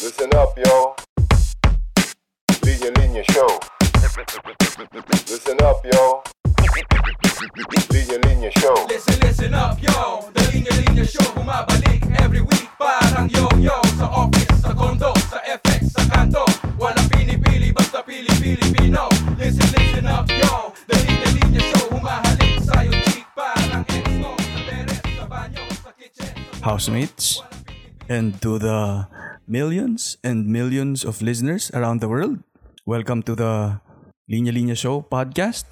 Listen up, yo. Linya Linya Show. Listen up, yo. Linya Linya Show. Listen, listen up, yo The Linya Linya Show Bumabalik every week Parang yo-yo Sa office, sa condo, sa FX, sa kanto Walang pinipili, basta pili-pili-pino. Listen, listen up, yo The Linya Linya Show Humahalik sa'yo, cheek Parang ex-mo Sa teres, sa banyo, sa kitchen housemates, and to the millions and millions of listeners around the world. Welcome to the Linya Linya Show podcast,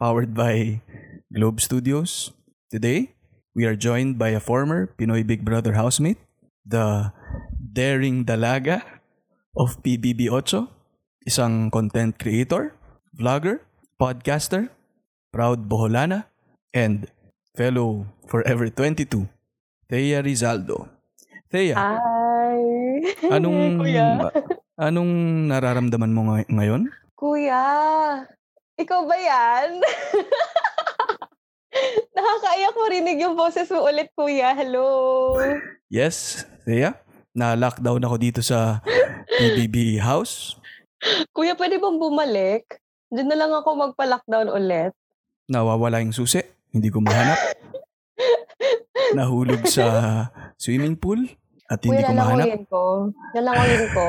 powered by Globe Studios. Today, we are joined by a former Pinoy Big Brother housemate, the daring dalaga of PBB8, isang content creator, vlogger, podcaster, proud Boholana, and fellow Forever 22, Thea Rizaldo. Thea, Hi! Anong Kuya? anong nararamdaman mo ngay- ngayon? Kuya! Ikaw ba yan? Nakakaiyak marinig yung boses mo ulit, kuya. Hello! Yes, Thea. Na-lockdown ako dito sa PBB house. Kuya, pwede bang bumalik? Diyan na lang ako magpa-lockdown ulit. Nawawala yung susi. Hindi ko mahanap. Nahulog sa swimming pool at hindi kuya, ko mahanap. lalangoyin ko. Lalangoyin ko.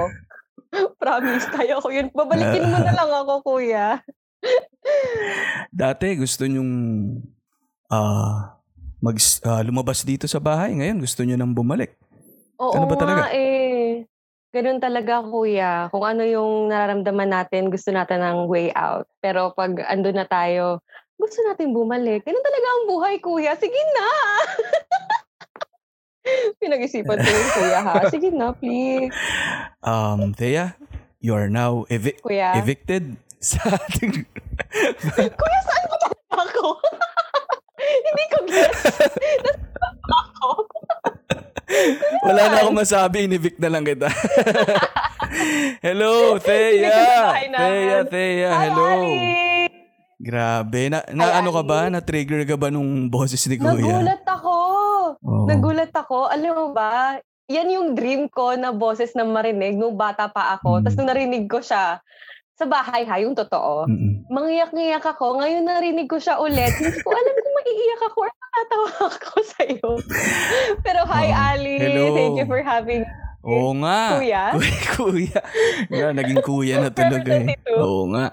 Promise, kaya ko yun. Babalikin mo na lang ako, kuya. Dati gusto nyong ah, mag, ah, lumabas dito sa bahay. Ngayon gusto nyo nang bumalik. Oo Ano ba talaga? nga eh. Ganun talaga, kuya. Kung ano yung nararamdaman natin, gusto natin ng way out. Pero pag ando na tayo, gusto natin bumalik. Ganun talaga ang buhay, kuya. Sige na! Pinag-isipan ko yun, kuya, ha? Sige na, please. Um, Thea, you are now evi- Kuya. evicted sa ating... kuya, saan ba talaga ako? Hindi ko guess. Ako? Wala na akong masabi, in-evict na lang kita. hello, Thea! Thea, Thea, Hi, hello. Ali! Grabe. Na, na Hi, ano ka ba? Na-trigger ka ba nung boses ni Kuya? Nagulat ako. Oo. Nagulat ako. Alam mo ba, yan yung dream ko na boses na marinig nung bata pa ako. Mm. Tapos nung narinig ko siya sa bahay ha, yung totoo. Mm-mm. Mangiyak-ngiyak ako. Ngayon narinig ko siya ulit. Hindi ko alam kung maiiyak ako or matatawa ako sa'yo. Pero hi, Oh, Ali. hello. Thank you for having Oo nga. Kuya? kuya. Nga, naging kuya na tulog eh. Forever 22. Oo nga.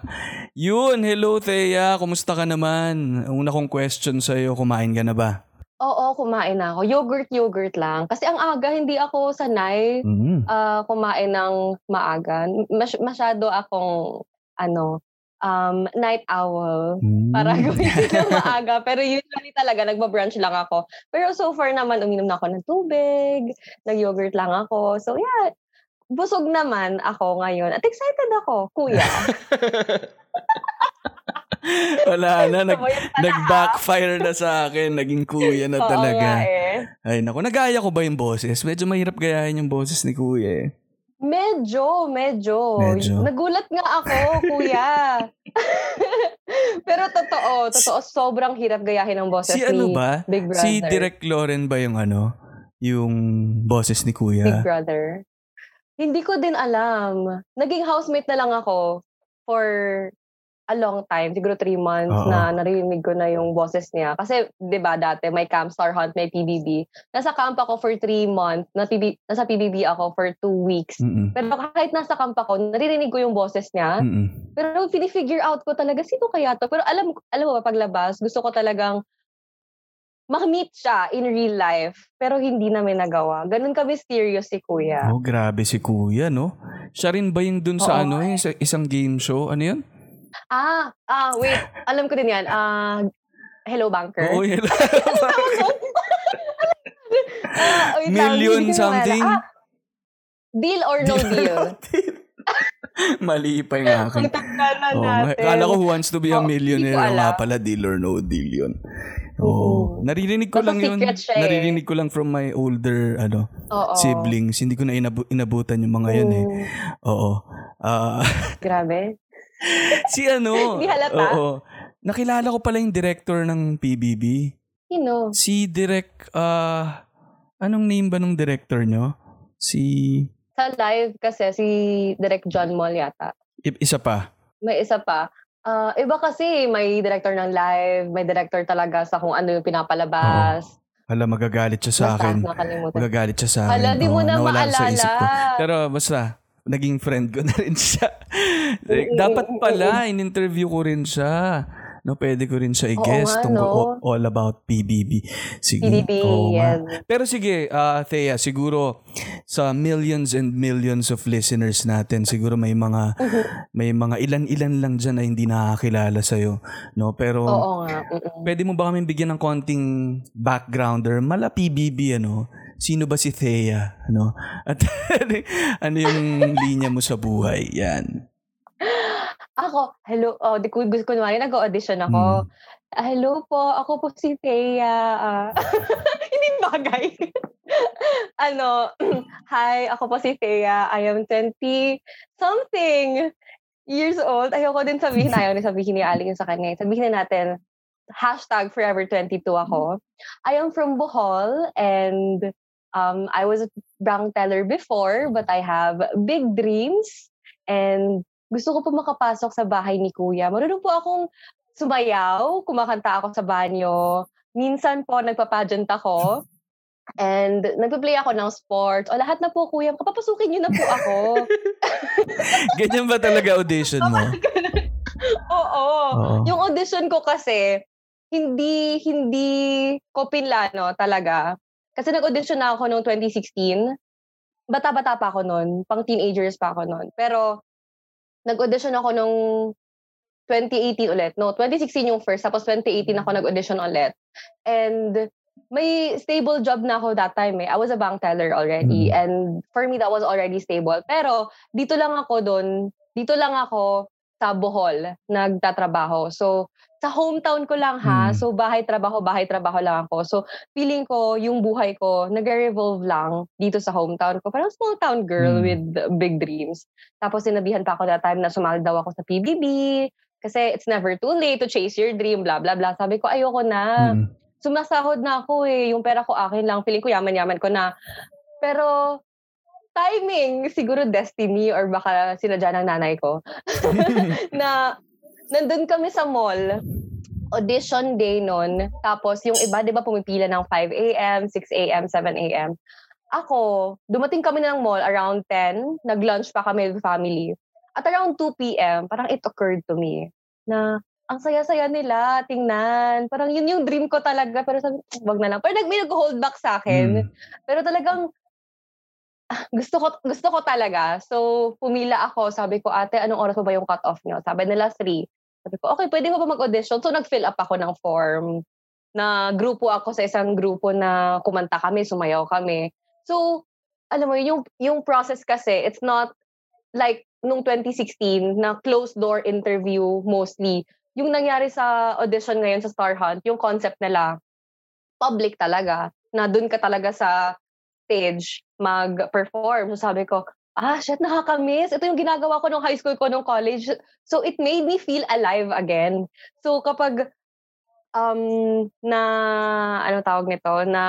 Yun, hello Thea. Kumusta ka naman? Una kong question sa'yo, kumain ka na ba? Oo, kumain na ako. Yogurt, yogurt lang. Kasi ang aga, hindi ako sanay Mm. ah, kumain ng maaga. Mas- masyado akong, ano, um, night owl. Mm. Para gumising ng maaga. Pero usually talaga, nagbabrunch lang ako. Pero so far naman, uminom na ako ng tubig, nag-yogurt lang ako. So yeah, busog naman ako ngayon. At excited ako, kuya. Wala na, nag, nag-backfire na sa akin. Naging kuya na Oo talaga. nga eh. Ay, naku, nagaya ko ba yung boses? Medyo mahirap gayahin yung boses ni kuya eh. Medyo, medyo, Medyo. Nagulat nga ako, kuya. Pero totoo, totoo, sobrang hirap gayahin ang boses Si ano ni ba? Big Brother. Si Direk Loren ba yung ano? Yung boses ni Big kuya? Brother. Hindi ko din alam. Naging housemate na lang ako for a long time, siguro three months Oo. na narinig ko na yung boses niya. Kasi, di ba, dati may Camp Star Hunt, may PBB. Nasa camp ako for three months, na PB, nasa PBB ako for two weeks. Mm-mm. Pero kahit nasa camp ako, naririnig ko yung boses niya. Mm-mm. Pero pinifigure out ko talaga, sino kaya to? Pero alam, alam mo ba, paglabas, gusto ko talagang ma-meet siya in real life. Pero hindi namin nagawa. Ganun ka mysterious si kuya. Oh, grabe si kuya, no? Siya rin ba yung dun sa Oo. ano, yung sa isang game show? Ano yun? Ah, ah, wait. Alam ko din yan. Ah, hello, banker. Oo, yun. Ah, wait lang, Million ko something. Ah, deal or no deal? Mali pa yung akin. Ang Oh, natin. kala ko who wants to be a Oh, millionaire. ko Nga pala, deal or no deal yun. Oo. Oh, naririnig ko Basta lang yun. eh. Naririnig ko lang from my older ano Oo. siblings. Hindi ko na inabu- inabutan yung mga yun eh. Oo. Ah, Grabe. si ano? Hindi halata. Oo. Nakilala ko pala yung director ng PBB. Sino? Si Direk, ah, anong name ba ng director nyo? Si, Sa live kasi si Direct John Mall yata. I- isa pa. May isa pa. Ah, iba kasi may director ng live, may director talaga sa kung ano yung pinapalabas. Hala, magagalit siya sa Basta, akin. Magagalit siya sa akin. Hala, di mo Oo, na nawala sa isip ko. maalala. Pero basta, naging friend ko na rin siya. Mm, Dapat mm, mm, pala, in-interview ko rin siya. No, pwede ko rin siya i-guest tungkol no? all, all about PBB. Sige. PDP, oo nga. yes. Pero sige, ah, Thea, siguro sa millions and millions of listeners natin, siguro may mga Mhm. may mga ilan-ilan lang diyan na hindi nakakilala sa no? Pero Oo nga. mm-mm. Pwede mo ba kami bigyan ng konting backgrounder? Mala PBB, ano? Sino ba si Thea? Ano? At ano yung linya mo sa buhay? Yan. Ako, hello, oh, di ko gusto ko naman, nag-audition ako. Mm. Ah, hello po, ako po si Thea. Ah, hindi bagay. ano, hi, ako po si Thea. I am 20 something years old. Ayoko din sabihin, ayaw din sabihin ni Aling sa kanya. Sabihin na natin, hashtag forever22 ako. I am from Bohol and um, I was a bank teller before but I have big dreams and gusto ko po makapasok sa bahay ni Kuya. Marunong po akong sumayaw, kumakanta ako sa banyo. Minsan po nagpa-pageant ako. And nagpa-play ako ng sports. O lahat na po, kuya, kapapasukin niyo na po ako. Ganyan ba talaga audition mo? Oo. Oo. Yung audition ko kasi, hindi, hindi ko pinlano talaga. Kasi nag-audition na ako noong 2016. Bata-bata pa ako noon. Pang teenagers pa ako noon. Pero, nag-audition ako nung 2018 ulit. No, 2016 yung first. Tapos 2018 ako nag-audition ulit. And, may stable job na ako that time eh. I was a bank teller already. Mm. And for me, that was already stable. Pero, dito lang ako doon, dito lang ako sa Bohol nagtatrabaho. So, sa hometown ko lang ha. Mm. So, bahay, trabaho, bahay, trabaho lang ako. So, feeling ko, yung buhay ko, nag-revolve lang dito sa hometown ko. Parang small town girl Mm. with big dreams. Tapos, sinabihan pa ako that time na sumali daw ako sa PBB. Kasi it's never too late to chase your dream, blah, blah, blah. Sabi ko, ayoko na Mm. sumasahod na ako eh. Yung pera ko akin lang. Feeling ko yaman-yaman ko na. Pero, timing, siguro destiny or baka sinadya ng nanay ko. na, nandun kami sa mall. Audition day nun. Tapos, yung iba, di ba, pumipila ng 5 a.m., 6 a.m., 7 a.m. Ako, dumating kami ng mall around 10. Nag-lunch pa kami with family. At around 2 p.m., parang it occurred to me na ang saya-saya nila, tingnan. Parang yun yung dream ko talaga. Pero sabi, wag na lang. Pero nag, may nag-hold back sa akin. Mm. Pero talagang, ah, gusto ko, gusto ko talaga. So, pumila ako. Sabi ko, ate, anong oras pa ba yung cut-off nyo? Sabi nila, 3. Sabi ko, okay, pwede mo ba mag-audition? So, nag-fill up ako ng form. Na grupo ako sa isang grupo na kumanta kami, sumayaw kami. So, alam mo, yung, yung process kasi, it's not like nung 2016 na closed door interview mostly. Yung nangyari sa audition ngayon sa Star Hunt, yung concept nila, public talaga, na dun ka talaga sa stage mag-perform. So sabi ko, ah, shit, nakakamiss. Ito yung ginagawa ko nung high school ko, nung college. So it made me feel alive again. So kapag um na ano tawag nito na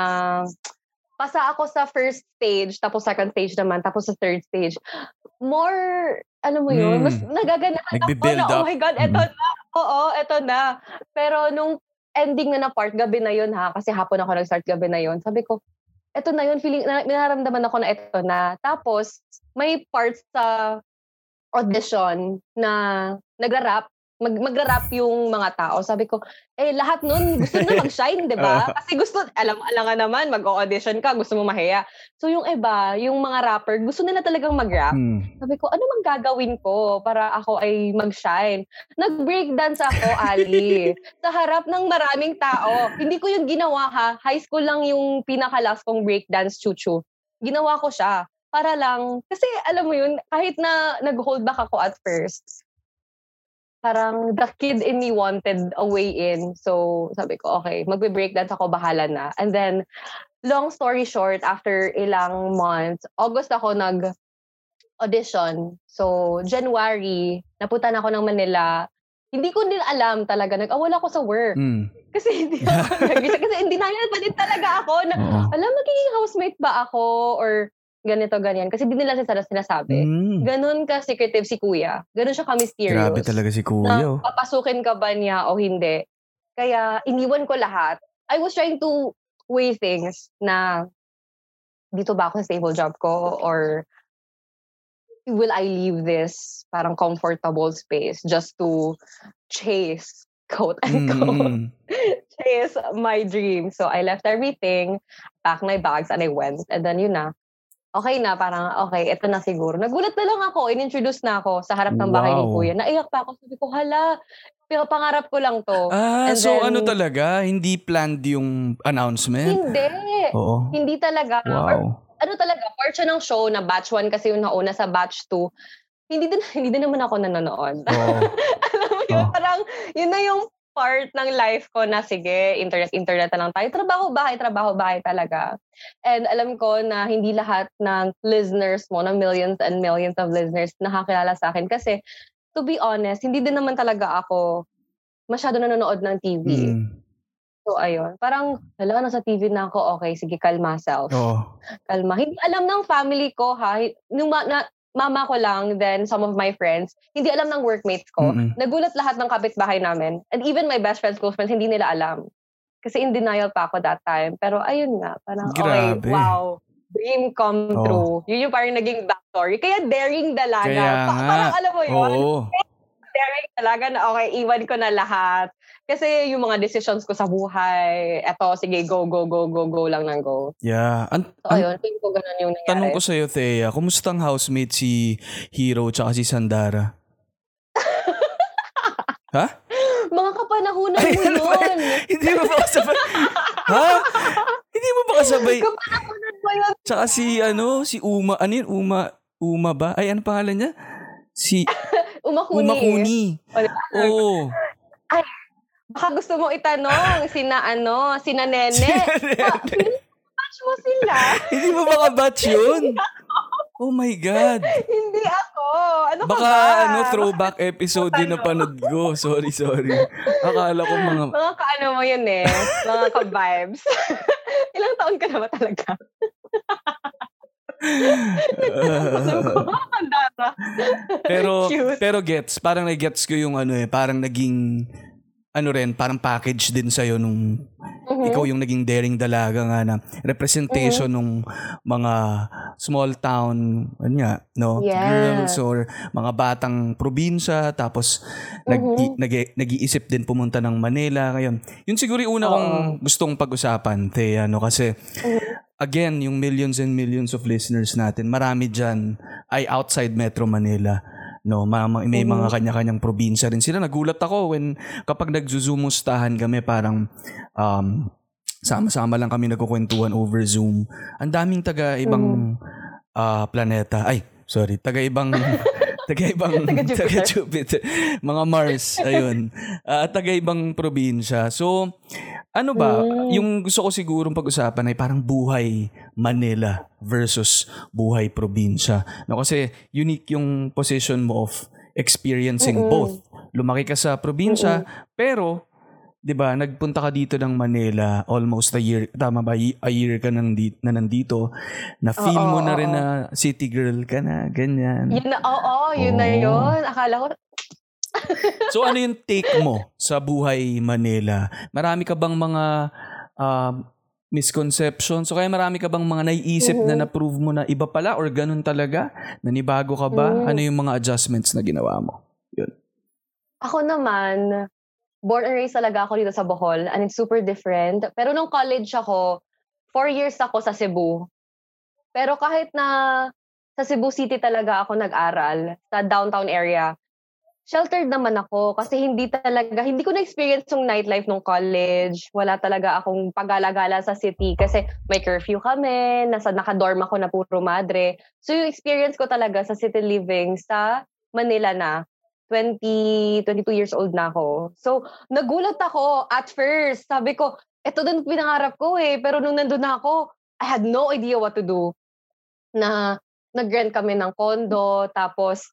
pasa ako sa first stage tapos second stage naman tapos sa third stage more ano mo yun Mm. mas nagaganahan ako na oh up. my god eto Mhm. na oo eto na pero nung ending na na part gabi na yun ha kasi hapon ako nag-start gabi na yun sabi ko eto na yun feeling na, nararamdaman ako na eto na. Tapos may parts sa audition na nagra-rap mag magra-rap yung mga tao. Sabi ko, eh lahat nun gusto na mag-shine, 'di ba? Kasi gusto alam alam nga naman mag-audition ka, gusto mo mahiya. So yung iba, yung mga rapper, gusto nila talagang mag-rap. Mm. Sabi ko, ano mang gagawin ko para ako ay mag-shine? Nag-breakdance ako, Ali. sa harap ng maraming tao. Hindi ko yung ginawa ha. High school lang yung pinakalas kong breakdance chuchu. Ginawa ko siya. Para lang, kasi alam mo yun, kahit na nag-hold back ako at first, parang the kid in me wanted a way in. So, sabi ko, okay, magbe-breakdance ako, bahala na. And then, long story short, after ilang months, August ako nag audition. So, January, napunta na ako ng Manila. Hindi ko din alam talaga. Nag-awala ako sa work. Mm. Kasi hindi ako nag Kasi hindi na pa din talaga ako. Na, alam, magiging housemate ba ako? Or ganito, ganyan. Kasi di nila sila sinasabi. Mm. Ganon ka secretive si kuya. Ganon siya ka-mysterious. Grabe talaga si Na Kuya. oh. papasukin ka ba niya o hindi. Kaya iniwan ko lahat. I was trying to weigh things na dito ba ako sa stable job ko or will I leave this parang comfortable space just to chase quote unquote Mm. chase my dream. So I left everything, packed my bags, and I went. And then yun na. Okay na, parang okay, ito na siguro. Nagulat na lang ako, in-introduce na ako sa harap ng bahay ni Wow. kuya. Naiyak pa ako. Sabi ko, hala, pero pangarap ko lang to. Ah, And so then- ano talaga? Hindi planned yung announcement? Hindi. Oo. Hindi talaga. Or, Wow. ano talaga, part siya ng show na batch 1 kasi yung nauna sa batch 2. Hindi din, hindi din naman ako nanonood. Oo. Alam mo yun, Oh. parang yun na yung part ng life ko na sige, internet, internet na lang tayo. Trabaho, bahay, trabaho, bahay talaga. And alam ko na hindi lahat ng listeners mo, na millions and millions of listeners, nakakilala sa akin. Kasi, to be honest, hindi din naman talaga ako masyado nanonood ng TV. Mm. So, ayun. Parang, hala, nasa TV na ako. Okay, sige, kalma self. Oo. Kalma. Hindi alam ng family ko, ha? Nung na, mama ko lang, then some of my friends, hindi alam ng workmates ko. Mm-mm. Nagulat lahat ng kapitbahay namin. And even my best friends, close friends, hindi nila alam. Kasi in denial pa ako that time. Pero ayun nga, parang, okay, Grabe. wow. Dream come Oh. true. Yun yung parang naging backstory. Kaya daring dalaga. Kaya Pa- parang alam mo yun, Oo. daring talaga na okay, iwan ko na lahat. Kasi yung mga decisions ko sa buhay, eto, sige, go, go, go, go, go lang ng go. Yeah. An- So, an- ayun, tingin ko ganun yung nangyari. tanong ko sa'yo, Thea, kumusta ang housemate si Hero tsaka si Sandara? ha? Mga kapanahunan Ay, mo ano yun. Hindi mo ba kasabay? ha? Hindi mo ba kasabay? Kapanahunan mo yun. Tsaka si, ano, si Uma, ano yun? Uma, Uma ba? Ay, ano pangalan niya? Si Umakuni. Uma Kuni. Wala. Baka gusto mo itanong, sina ano, sina Nene. Batch mo sila. Hindi mo ba kabatch yun? Oh my God. Hindi ako. Ano ka Baka ba? ano, throwback episode din na panood ko. Sorry, sorry. Akala ko mga... Mga kaano mo yun eh. Mga ka-vibes. Ilang taon ka na ba talaga? Data. pero, Cute. pero gets, parang na-gets ko yung ano eh, parang naging, ano rin, parang package din sa'yo nung Mhm. ikaw yung naging daring dalaga nga na representation nung mga small town, ano nga, no? Yeah. Girls or mga batang probinsya, tapos nag, Mhm. nag, nag-iisip din pumunta ng Manila. Ngayon, yun siguro yung una Oo. kong gustong pag-usapan, Thea, no? Kasi, Mhm. again, yung millions and millions of listeners natin, marami dyan ay outside Metro Manila. No, ma- ma- may mga kanya-kanyang probinsya rin sila. Nagulat ako when kapag nagzuzumustahan kami parang um, sama-sama lang kami nagkukwentuhan over Zoom. Ang daming taga ibang ah, planeta. Ay, sorry, taga ibang taga ibang Taga-Jupiter. taga Jupiter. Mga Mars, ayun. Ah, taga ibang probinsya. So, ano ba, Mm. yung gusto ko sigurong pag-usapan ay parang buhay Manila versus buhay probinsya. No, kasi unique yung position mo of experiencing Mm-mm. both. Lumaki ka sa probinsya, pero 'di ba, nagpunta ka dito ng Manila almost a year, tama ba? A year ka nang di- na nandito. Na feel Oo, mo na rin oo. na city girl ka na, ganyan. Yun na, oo, yun na Oo. yun. Akala ko, So ano yung take mo sa buhay Manila? Marami ka bang mga um, misconceptions? So kaya marami ka bang mga naiisip na na-prove mo na iba pala or ganun talaga? Nanibago ka ba? Mm. Ano yung mga adjustments na ginawa mo? Ako naman, born and raised talaga ako dito sa Bohol and it's super different. Pero nung college ako, four years ako sa Cebu. Pero kahit na sa Cebu City talaga ako nag-aral, sa downtown area, sheltered naman ako kasi hindi talaga, hindi ko na-experience yung nightlife nung college. Wala talaga akong pagala-gala sa city kasi may curfew kami, nasa nakadorm ako na puro madre. So yung experience ko talaga sa city living sa Manila na 20, 22 years old na ako. So, nagulat ako at first. Sabi ko, eto din pinangarap ko eh. Pero nung nandun na ako, I had no idea what to do. Na nag-rent kami ng condo, tapos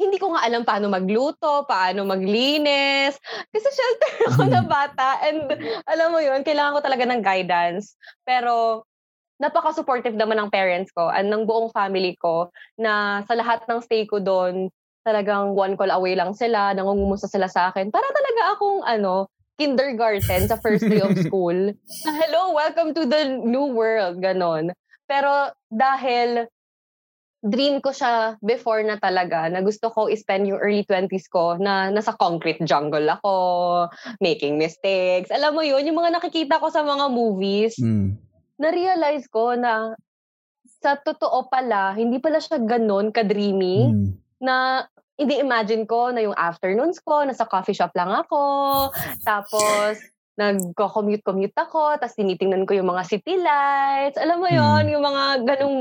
hindi ko nga alam paano magluto, paano maglinis. Kasi shelter ako na bata. And alam mo yun, kailangan ko talaga ng guidance. Pero napaka-supportive naman ng parents ko and ng buong family ko na sa lahat ng stay ko doon, talagang one call away lang sila, nangungumusta sila sa akin. Para talaga akong ano, kindergarten sa first day of school. Na, Hello, welcome to the new world, ganon. Pero dahil dream ko siya before na talaga na gusto ko i-spend yung early 20s ko na nasa concrete jungle ako, making mistakes. Alam mo yun, yung mga nakikita ko sa mga movies, Mm. na-realize ko na sa totoo pala, hindi pala siya ganun ka-dreamy Mm. na hindi imagine ko na yung afternoons ko, nasa coffee shop lang ako, tapos nagko-commute-commute ako, tapos tinitingnan ko yung mga city lights. Alam mo yon Mm. yung mga ganung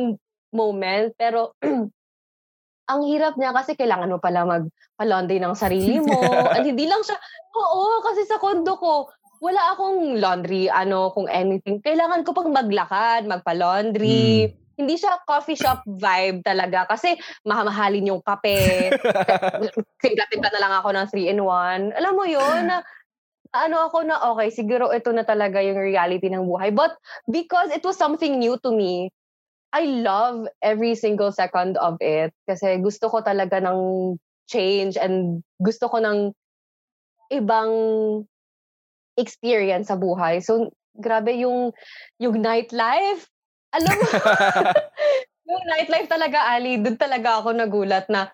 moment. Pero ang hirap niya kasi kailangan mo pala mag-laundry ng sarili mo. At hindi lang siya, oo, kasi sa kondo ko, wala akong laundry, ano, kung anything. Kailangan ko pang maglakad, magpa-laundry. Hindi siya coffee shop vibe talaga kasi mahamahalin yung kape. Simpla-timpla na lang ako ng 3-in-1. Alam mo yun, na ano ako na okay, siguro ito na talaga yung reality ng buhay. But because it was something new to me, I love every single second of it kasi gusto ko talaga ng change and gusto ko ng ibang experience sa buhay. So, grabe yung yung nightlife. Alam mo, yung nightlife talaga, Ali, doon talaga ako nagulat na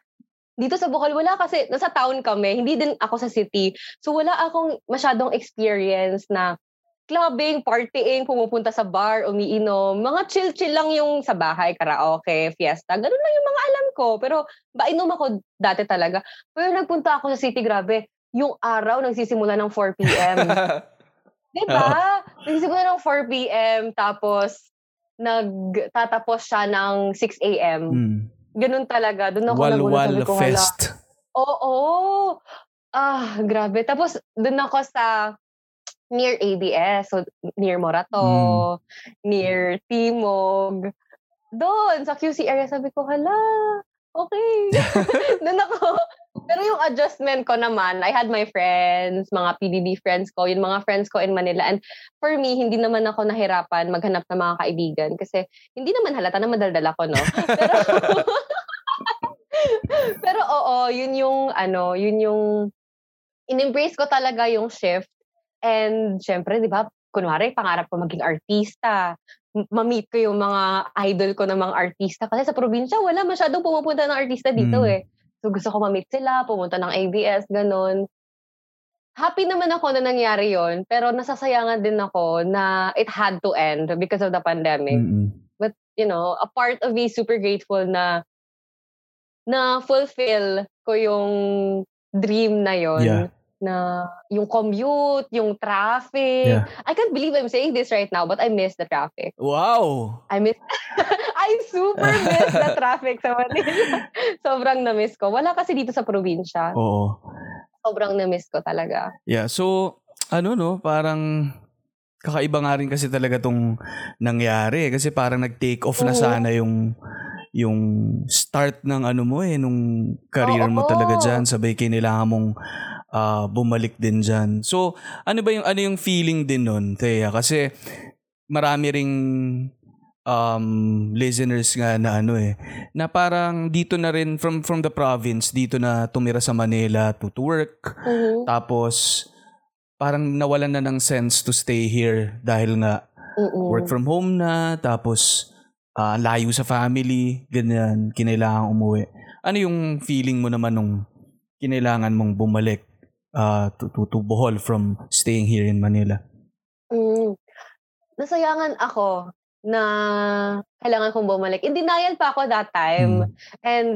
dito sa Bohol, wala kasi, nasa town kami, hindi din ako sa city. So, wala akong masyadong experience na clubbing, partying, pumupunta sa bar, umiinom. Mga chill-chill lang yung sa bahay, karaoke, fiesta. Ganun lang yung mga alam ko. Pero bainom ako dati talaga. Pero nagpunta ako sa city, grabe. Yung araw nagsisimula ng 4 p.m. diba? Nagsisimula ng 4 p.m. Tapos nagtatapos siya ng 6 a.m. Mm. Ganun talaga. Doon ako nagulat. Walwal hala, Fest. Oo. Ah, grabe. Tapos, doon ako sa near ABS. So, near Morato, near Timog. Doon, sa QC area, sabi ko, hala, okay. doon ako. Pero yung adjustment ko naman, I had my friends, mga PDD friends ko, yung mga friends ko in Manila. And for me, hindi naman ako nahirapan maghanap ng mga kaibigan kasi hindi naman halata na madaldal ako, no? Pero, pero oo, yun yung, ano, yun yung, in-embrace ko talaga yung shift. And syempre, di ba, kunwari, pangarap ko maging artista. Ma-meet ko yung mga idol ko ng mga artista. Kasi sa probinsya, wala masyadong pumupunta ng artista dito Mm. eh. So gusto ko ma-meet sila, pumunta ng ABS, ganun. Happy naman ako na nangyari yon pero nasasayangan din ako na it had to end because of the pandemic. Mm-mm. But, you know, a part of me super grateful na na fulfill ko yung dream na yon Yeah. Na yung commute, yung traffic. Yeah. I can't believe I'm saying this right now, but I miss the traffic. Wow! I miss I super miss the traffic sa Manila. Sobrang na-miss ko. Wala kasi dito sa probinsya. Oo. Sobrang na-miss ko talaga. Yeah, so ano no, parang kakaiba nga rin kasi talaga tong nangyari kasi parang nag-take off na sana yung yung start ng ano mo eh nung career mo Oo. talaga diyan sabay kailangan mong ah, bumalik din diyan. So ano ba yung ano yung feeling din nun, Thea? Kasi marami ring um listeners nga na ano eh na parang dito na rin from from the province dito na tumira sa Manila to, to work Mhm. tapos, parang nawalan na ng sense to stay here dahil nga Mm-mm. work from home na, tapos ah, layo sa family, ganyan, kinailangan umuwi. Ano yung feeling mo naman nung kinailangan mong bumalik ah, to, to, to Bohol from staying here in Manila? Mm. Nasayangan ako na kailangan kong bumalik. In denial pa ako that time. Mm. And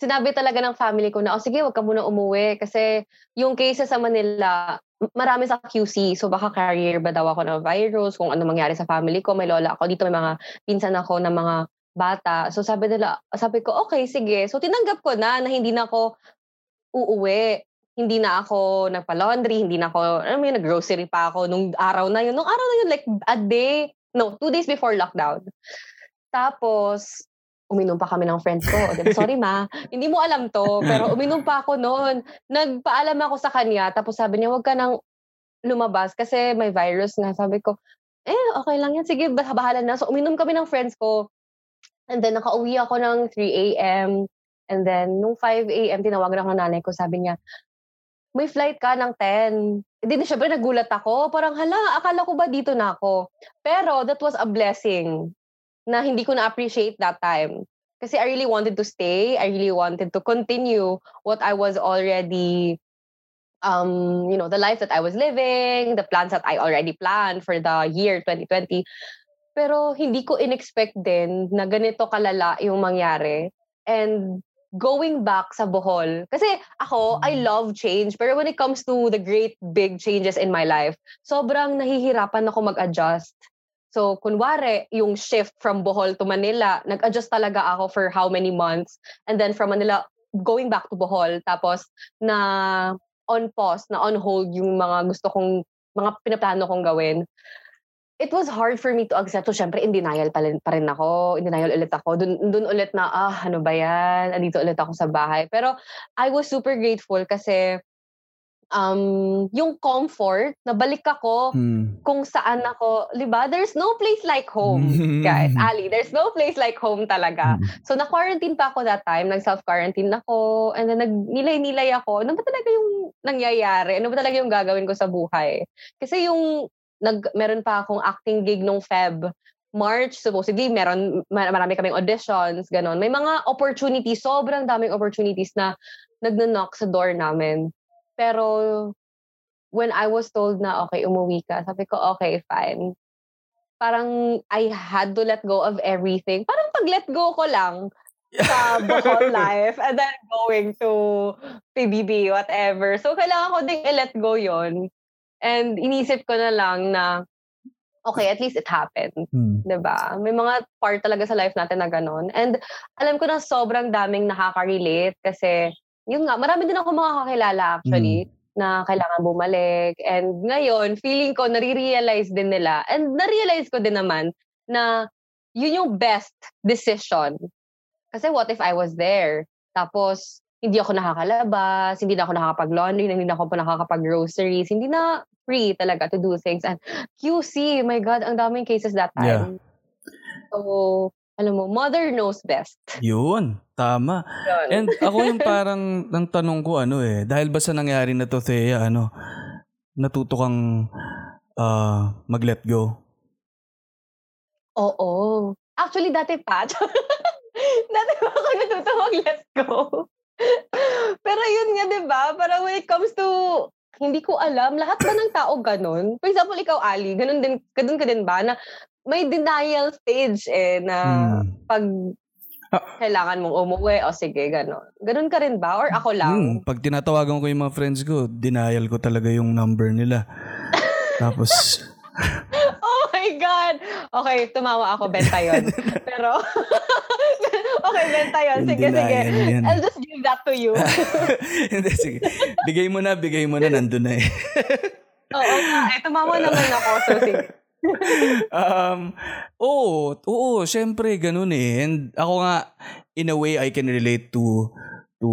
sinabi talaga ng family ko na, oh sige, wag ka muna umuwi. Kasi yung cases sa Manila, marami sa QC. So baka carrier ba daw ako ng virus, kung ano mangyari sa family ko. May lola ako. Dito may mga pinsan ako na mga bata. So sabi nila, sabi ko, okay, sige. So tinanggap ko na na hindi na ako uuwi. Hindi na ako nagpa-laundry, hindi na ako, alam mo yun, nag-grocery pa ako nung araw na yun. Nung araw na yun, like a day, no, two days before lockdown. Tapos, uminom pa kami ng friends ko. Sorry ma, hindi mo alam to, pero uminom pa ako noon. Nagpaalam ako sa kanya, tapos sabi niya, huwag ka nang lumabas kasi may virus nga. Sabi ko, eh, okay lang yan. Sige, bah- bahala na. So, uminom kami ng friends ko. And then, nakauwi ako ng 3 a.m. And then, nung 5 a.m., tinawagan ako ng nanay ko. Sabi niya, may flight ka ng 10. Hindi, di syempre nagulat ako. Parang, hala, akala ko ba dito na ako? Pero, that was a blessing na hindi ko na-appreciate that time. Kasi I really wanted to stay. I really wanted to continue what I was already um, you know, the life that I was living, the plans that I already planned for the year 2020. Pero hindi ko in-expect din na ganito kalala yung mangyari. And going back sa Bohol, kasi ako, I love change. Pero when it comes to the great big changes in my life, sobrang nahihirapan ako mag-adjust. So, kunwari, yung shift from Bohol to Manila, nag-adjust talaga ako for how many months. And then from Manila, going back to Bohol, tapos na on pause, na on hold yung mga gusto kong, mga pinaplano kong gawin. It was hard for me to accept. So, syempre, in denial pa rin, pa rin ako. In denial ulit ako. Dun, dun ulit na, ah, ano ba yan? Andito ulit ako sa bahay. Pero, I was super grateful kasi um, yung comfort, nabalik ako Hmm. kung saan ako, di ba? There's no place like home, guys. Ali, there's no place like home talaga. Mm. So, na-quarantine pa ako that time. Nag-self-quarantine ako. And then, nag-nilay-nilay ako. Ano ba talaga yung nangyayari? Ano ba talaga yung gagawin ko sa buhay? Kasi yung, nag, meron pa akong acting gig nung Feb. March, supposedly, meron, ma- marami kaming auditions, ganon. May mga opportunities, sobrang daming opportunities na nagna-knock sa door namin. Pero, when I was told na, okay, umuwi ka, sabi ko, okay, fine. Parang, I had to let go of everything. Parang pag-let go ko lang sa Bohol life and then going to PBB, whatever. So, kailangan ko ding i-let go yon And inisip ko na lang na, okay, at least it happened. Hmm. ba? May mga part talaga sa life natin na ganun. And alam ko na sobrang daming nakaka-relate kasi yun nga, marami din ako makakakilala actually na kailangan bumalik. And ngayon, feeling ko nare-realize din nila. And na-realize ko din naman na yun yung best decision. Kasi what if I was there? Tapos, hindi ako nakakalabas, hindi na ako nakakapag-laundry, hindi na ako pa nakakapag-groceries, hindi na free talaga to do things. And QC, my God, ang daming cases that time. So, alam mo, mother knows best. Yun, tama. Yun. And ako yung parang, ang tanong ko ano eh, dahil ba sa nangyari na to, Thea, ano, natuto kang ah, mag-let go? Oo. Actually, dati pa. dati pa ako natuto mag-let go. Pero yun nga, di ba? Parang when it comes to, hindi ko alam, lahat ba ng tao ganun? For example, ikaw, Ali, ganun, din, ganun ka din ba? Na may denial stage eh, na Hmm. pag Ah. kailangan mong umuwi, o sige, ganun. Ganun ka rin ba? Or ako lang? Hmm, pag tinatawagan ko yung mga friends ko, denial ko talaga yung number nila. Tapos, my God! Okay, tumawa ako, benta yun. Pero, okay, benta yun. Sige, sige. denial yan. I'll just give that to you. hindi, sige. Bigay mo na, bigay mo na, nandun na eh. Oo nga, eh, tumawa naman ako. So, sige. um, oo, oo, syempre ganun eh. And ako nga, in a way, I can relate to to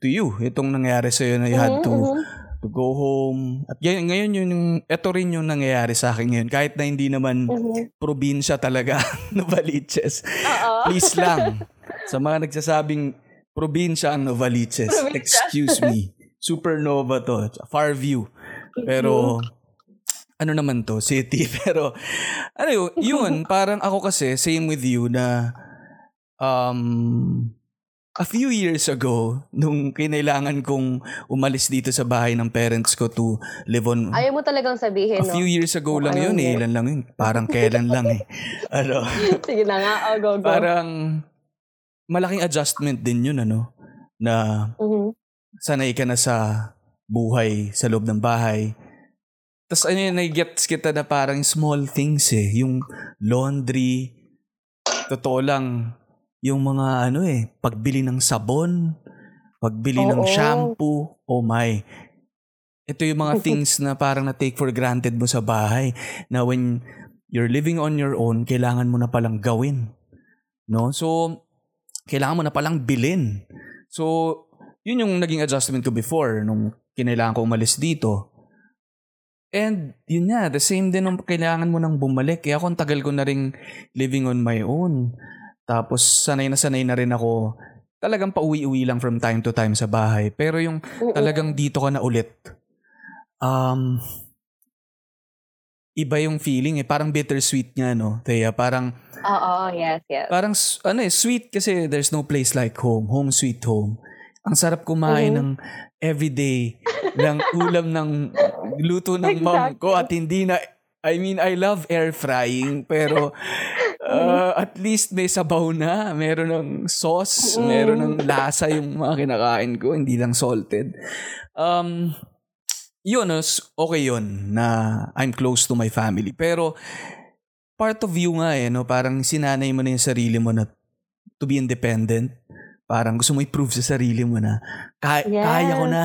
to you. Itong nangyari sa na you had Mhm, to mhm. To go home. At ngayon, ngayon yun yung, ito rin yung nangyayari sa akin ngayon. Kahit na hindi naman Mhm. probinsya talaga Novaliches. Please lang. Sa mga nagsasabing probinsya ang Novaliches. Probinsya. Excuse me. Supernova to. Far view. Pero, ano naman to? City. Pero, ano yun, yun, parang ako kasi, same with you na, um, a few years ago, nung kinailangan kong umalis dito sa bahay ng parents ko to live on Ayaw mo talagang sabihin, a no? few years ago Kung lang yun eh. Ilan lang yun. Parang kailan lang eh. Ano, Sige na nga, oh, go, go. parang malaking adjustment din yun ano. Na Mhm. sanay ka na sa buhay sa loob ng bahay. Tapos ano yun, nai-gets kita na parang small things eh. Yung laundry. Totoo lang, yung mga ano eh, pagbili ng sabon, pagbili ng Oo. shampoo, oh my. Ito yung mga things na parang na-take for granted mo sa bahay. Na when you're living on your own, kailangan mo na palang gawin. No? So, kailangan mo na palang bilin. So, yun yung naging adjustment ko before nung kinailangan ko umalis dito. And yun nga, the same din nung kailangan mo nang bumalik. Kaya ako ang tagal ko na rin living on my own. Tapos sanay na sanay na rin ako talagang pauwi-uwi lang from time to time sa bahay. Pero yung talagang dito ka na ulit. Um, iba yung feeling eh. Parang bittersweet nga, no? Thea, parang, Oo, yes, yes. parang, ano eh, sweet kasi there's no place like home. Home sweet home. Ang sarap kumain Mhm. ng everyday ng ulam ng luto ng mom ko at hindi na I mean, I love air frying pero uh, at least may sabaw na, meron ng sauce, Mm. meron ng lasa yung mga kinakain ko, hindi lang salted. Um, yun, okay yun na I'm close to my family. Pero part of you nga eh, no, parang sinanay mo na yung sarili mo na to be independent. Parang gusto mo i-prove sa sarili mo na kaya, Yes. kaya ko na.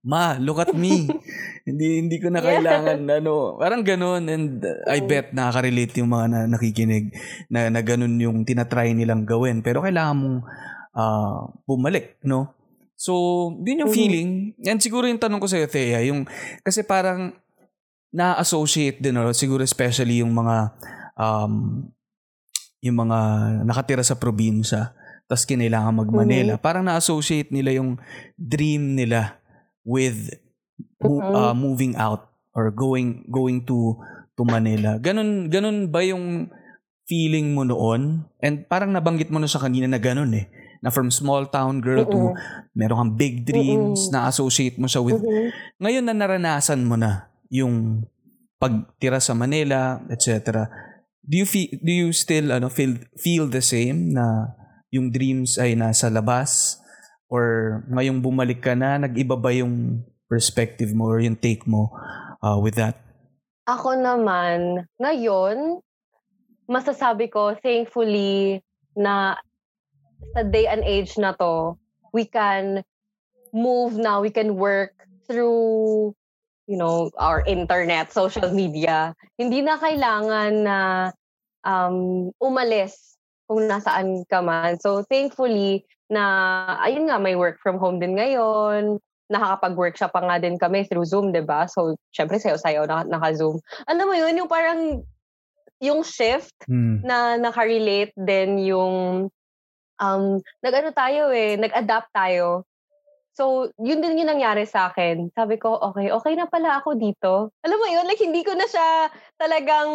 Ma, look at me. hindi hindi ko na kailangan ano, parang ganun and uh, I bet nakaka-relate yung mga na, nakikinig na, na ganun yung tinatry nilang gawin pero kailangan mong ah, bumalik, no? So, yun yung Mhm. feeling. And siguro yung tanong ko sa Thea, yung kasi parang na-associate din, no? siguro especially yung mga um, yung mga nakatira sa probinsya tapos kinailangan mag-Manila. Parang na-associate nila yung dream nila with Mhm. uh, moving out or going going to to Manila. Ganun ganun ba yung feeling mo noon? And parang nabanggit mo na sa kanina na ganun eh. Na from small town girl to meron kang big dreams, na associate mo siya with Mhm. ngayon na naranasan mo na yung pagtira sa Manila, etc. Do you feel do you still ano feel feel the same na yung dreams ay nasa labas or ngayong bumalik ka na nag-iba ba yung perspective mo or yung take mo uh, with that? Ako naman, ngayon, masasabi ko, thankfully, na sa day and age na to, we can move now, we can work through, you know, our internet, social media. Hindi na kailangan na um, umalis kung nasaan ka man. So, thankfully, na, ayun nga, may work from home din ngayon. Nakakapag-workshop pa nga din kami through Zoom, 'di ba So, syempre, sayo-sayo, na, naka-Zoom. Alam mo yun, yung parang, yung shift, Hmm. na nakarelate din yung um nag-ano tayo eh, nag-adapt tayo. So, yun din yung nangyari sa akin. Sabi ko, okay, okay na pala ako dito. Alam mo yun, like hindi ko na siya talagang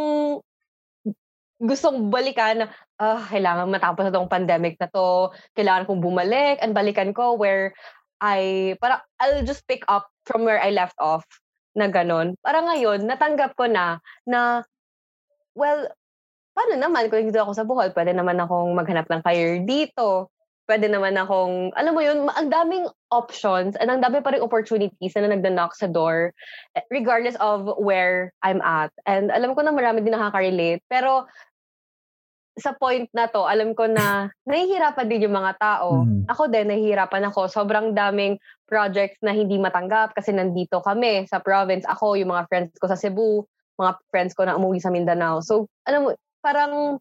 gustong balikan na, ah, kailangan matapos na tong pandemic na to. Kailangan kong bumalik and balikan ko where I, para I'll just pick up from where I left off na ganun. Para ngayon, natanggap ko na, na, well, paano naman kung dito ako sa Bohol, pwede naman akong maghanap ng career dito. Pwede naman akong, alam mo yun, ang daming options and ang dami pa rin opportunities na nagda-knock sa door eh, regardless of where I'm at. And alam ko na marami din nakaka-relate. Pero sa point na to, alam ko na nahihirapan din yung mga tao. Mhm. Ako din, nahihirapan ako. Sobrang daming projects na hindi matanggap kasi nandito kami sa province. Ako, yung mga friends ko sa Cebu, mga friends ko na umuwi sa Mindanao. So, alam mo, parang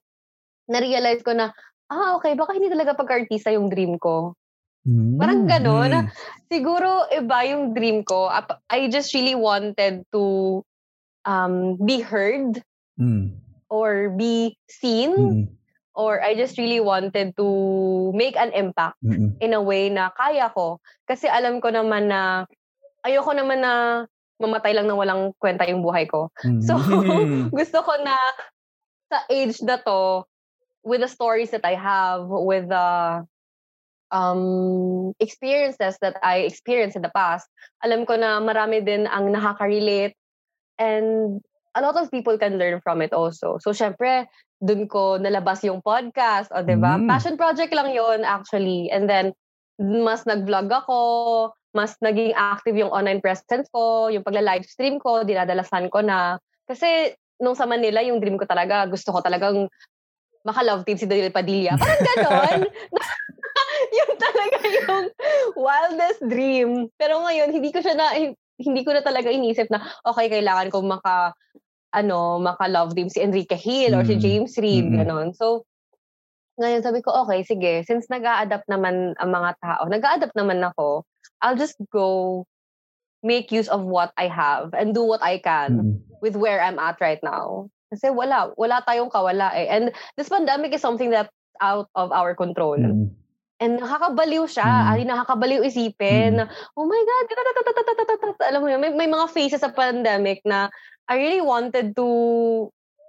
na-realize ko na, ah, okay, baka hindi talaga pagka-artista yung dream ko. Parang ganon. Hmm. Siguro, iba yung dream ko. I just really wanted to um, be heard Hmm. Or be seen Hmm. or I just really wanted to make an impact Hmm. in a way na kaya ko. Kasi alam ko naman na ayoko naman na mamatay lang na walang kwenta yung buhay ko. So, Hmm. gusto ko na sa age na to, with the stories that I have, with the um, experiences that I experienced in the past, alam ko na marami din ang nakaka-relate and a lot of people can learn from it also. So, syempre, dun ko nalabas yung podcast, o, 'di ba? Mm. Passion project lang yon actually. And then, mas nag-vlog ako, mas naging active yung online presence ko, yung pagla-livestream ko, dinadalasan ko na. Kasi, nung sa Manila, yung dream ko talaga, gusto ko talagang maka-love team si Daniel Padilla. Parang ganon. yun talaga yung wildest dream. Pero ngayon, hindi ko siya na, hindi ko na talaga inisip na, okay, kailangan ko maka, ano, maka-love team si Enrique Hill or si Mm. James Reid, Mm-mm. ganon. So, ngayon sabi ko, okay, sige, since nag adapt naman ang mga tao, nag adapt naman ako, I'll just go make use of what I have and do what I can Mm. with where I'm at right now. Kasi wala, wala tayong kawala eh. And this pandemic is something that's out of our control. Mm. And nakakabaliw siya. Ah, mm. Ay, nakakabaliw isipin mm. oh my God, alam mo yun, may, may mga phases sa pandemic na I really wanted to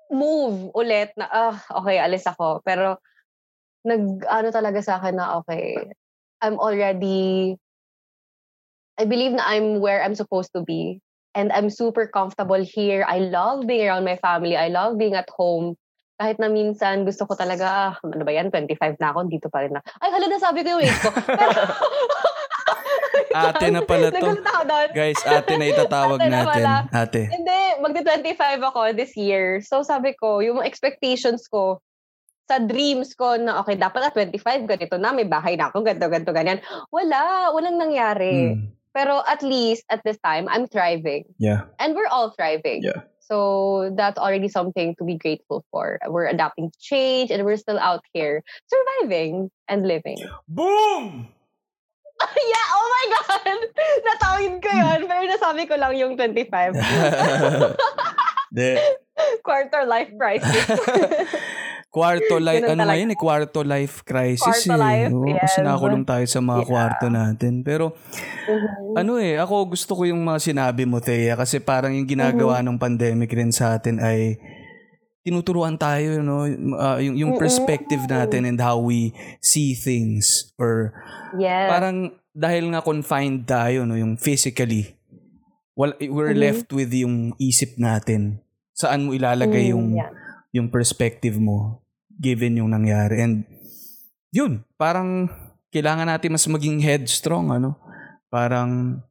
move ulit na, ah, uh, okay, alis ako. Pero, nag, ano talaga sa akin na, okay, I'm already, I believe na I'm where I'm supposed to be. And I'm super comfortable here. I love being around my family. I love being at home. Kahit na minsan gusto ko talaga, ah, ano ba yan, 25 na ako, dito pa rin na. Ay, hala, nasabi ko yung age ko. Pero, Ate na pala to. Guys, ate na itatawag Ate na natin. pala. Ate. Hindi, magti-25 ako this year. So sabi ko, yung expectations ko, sa dreams ko na, okay, dapat at 25, ganito na, may bahay na ako, ganito, ganito, ganyan. Wala, walang nangyari. Mm. Pero at least, at this time, I'm thriving. Yeah. And we're all thriving. Yeah. So that's already something to be grateful for. We're adapting to change and we're still out here surviving and living. Boom! yeah, oh my God! Natawid ko yun, pero nasabi ko lang yung 25. De, Quarter life crisis. Kwarto life, ano nga yun eh, kwarto life crisis Kwarto eh. life, Kasi yes. nakakulong tayo sa mga Yeah. kwarto natin. Pero Mhm. ano eh, ako gusto ko yung mga sinabi mo, Thea, kasi parang yung ginagawa Mm-hmm. ng pandemic rin sa atin ay tinuturuan tayo, no? Ah, yung, yung perspective natin and how we see things or Yes. parang dahil nga confined tayo, no, yung physically, well, we're Mhm. left with yung isip natin. Saan mo ilalagay Mm, yung yeah. Yung perspective mo given yung nangyari. And yun, parang kailangan natin mas maging headstrong, ano? Parang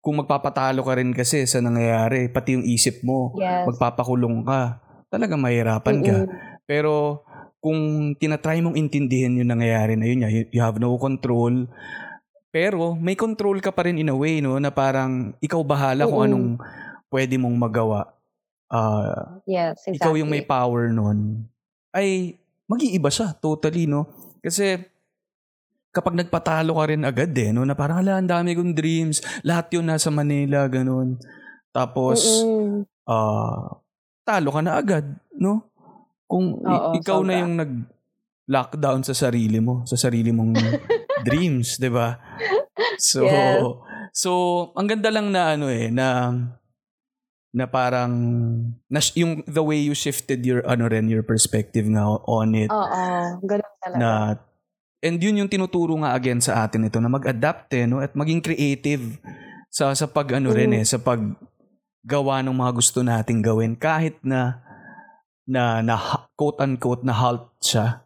kung magpapatalo ka rin kasi sa nangyayari, pati yung isip mo, Yes. magpapakulong ka, talaga mahirapan ka. Mm-mm. Pero kung tinatry mong intindihin yung nangyayari na yun, you, have no control, pero may control ka pa rin in a way, no? Na parang ikaw bahala kung Mm-mm. anong pwede mong magawa. Ah, Yes, exactly. ikaw yung may power nun, ay mag-iiba siya totally, no? Kasi kapag nagpatalo ka rin agad eh, no? Na parang, ala, ang dami kong dreams. Lahat yun nasa Manila, ganun. Tapos, Mm-mm. ah, talo ka na agad, no? Kung i- Oo, ikaw na sobra. yung nag-lockdown sa sarili mo, sa sarili mong dreams, 'di ba? So, Yes. so ang ganda lang na ano eh na na parang na, yung the way you shifted your ano rin your perspective nga on it Oo, ganun talaga. na and yun yung tinuturo nga again sa atin ito na mag-adapt eh, no? at maging creative sa sa pag ano rin Mm. eh sa pag gawa ng mga gusto nating gawin kahit na na, na quote unquote na halt siya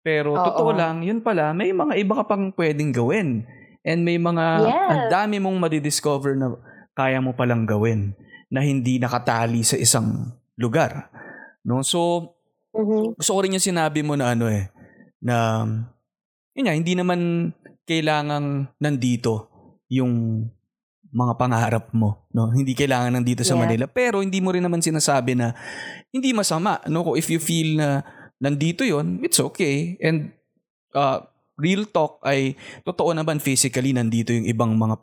pero Oo. totoo lang yun pala may mga iba ka pang pwedeng gawin and may mga Yes. ang dami mong madidiscover na kaya mo palang gawin na hindi nakatali sa isang lugar no so Mhm. gusto ko rin yung sinabi mo na ano eh, na, yun nga, hindi naman kailangang nandito yung mga pangarap mo. No? Hindi kailangan nandito sa Yeah. Manila. Pero hindi mo rin naman sinasabi na hindi masama. No? If you feel na nandito yon it's okay. And uh, real talk ay totoo naman physically nandito yung ibang mga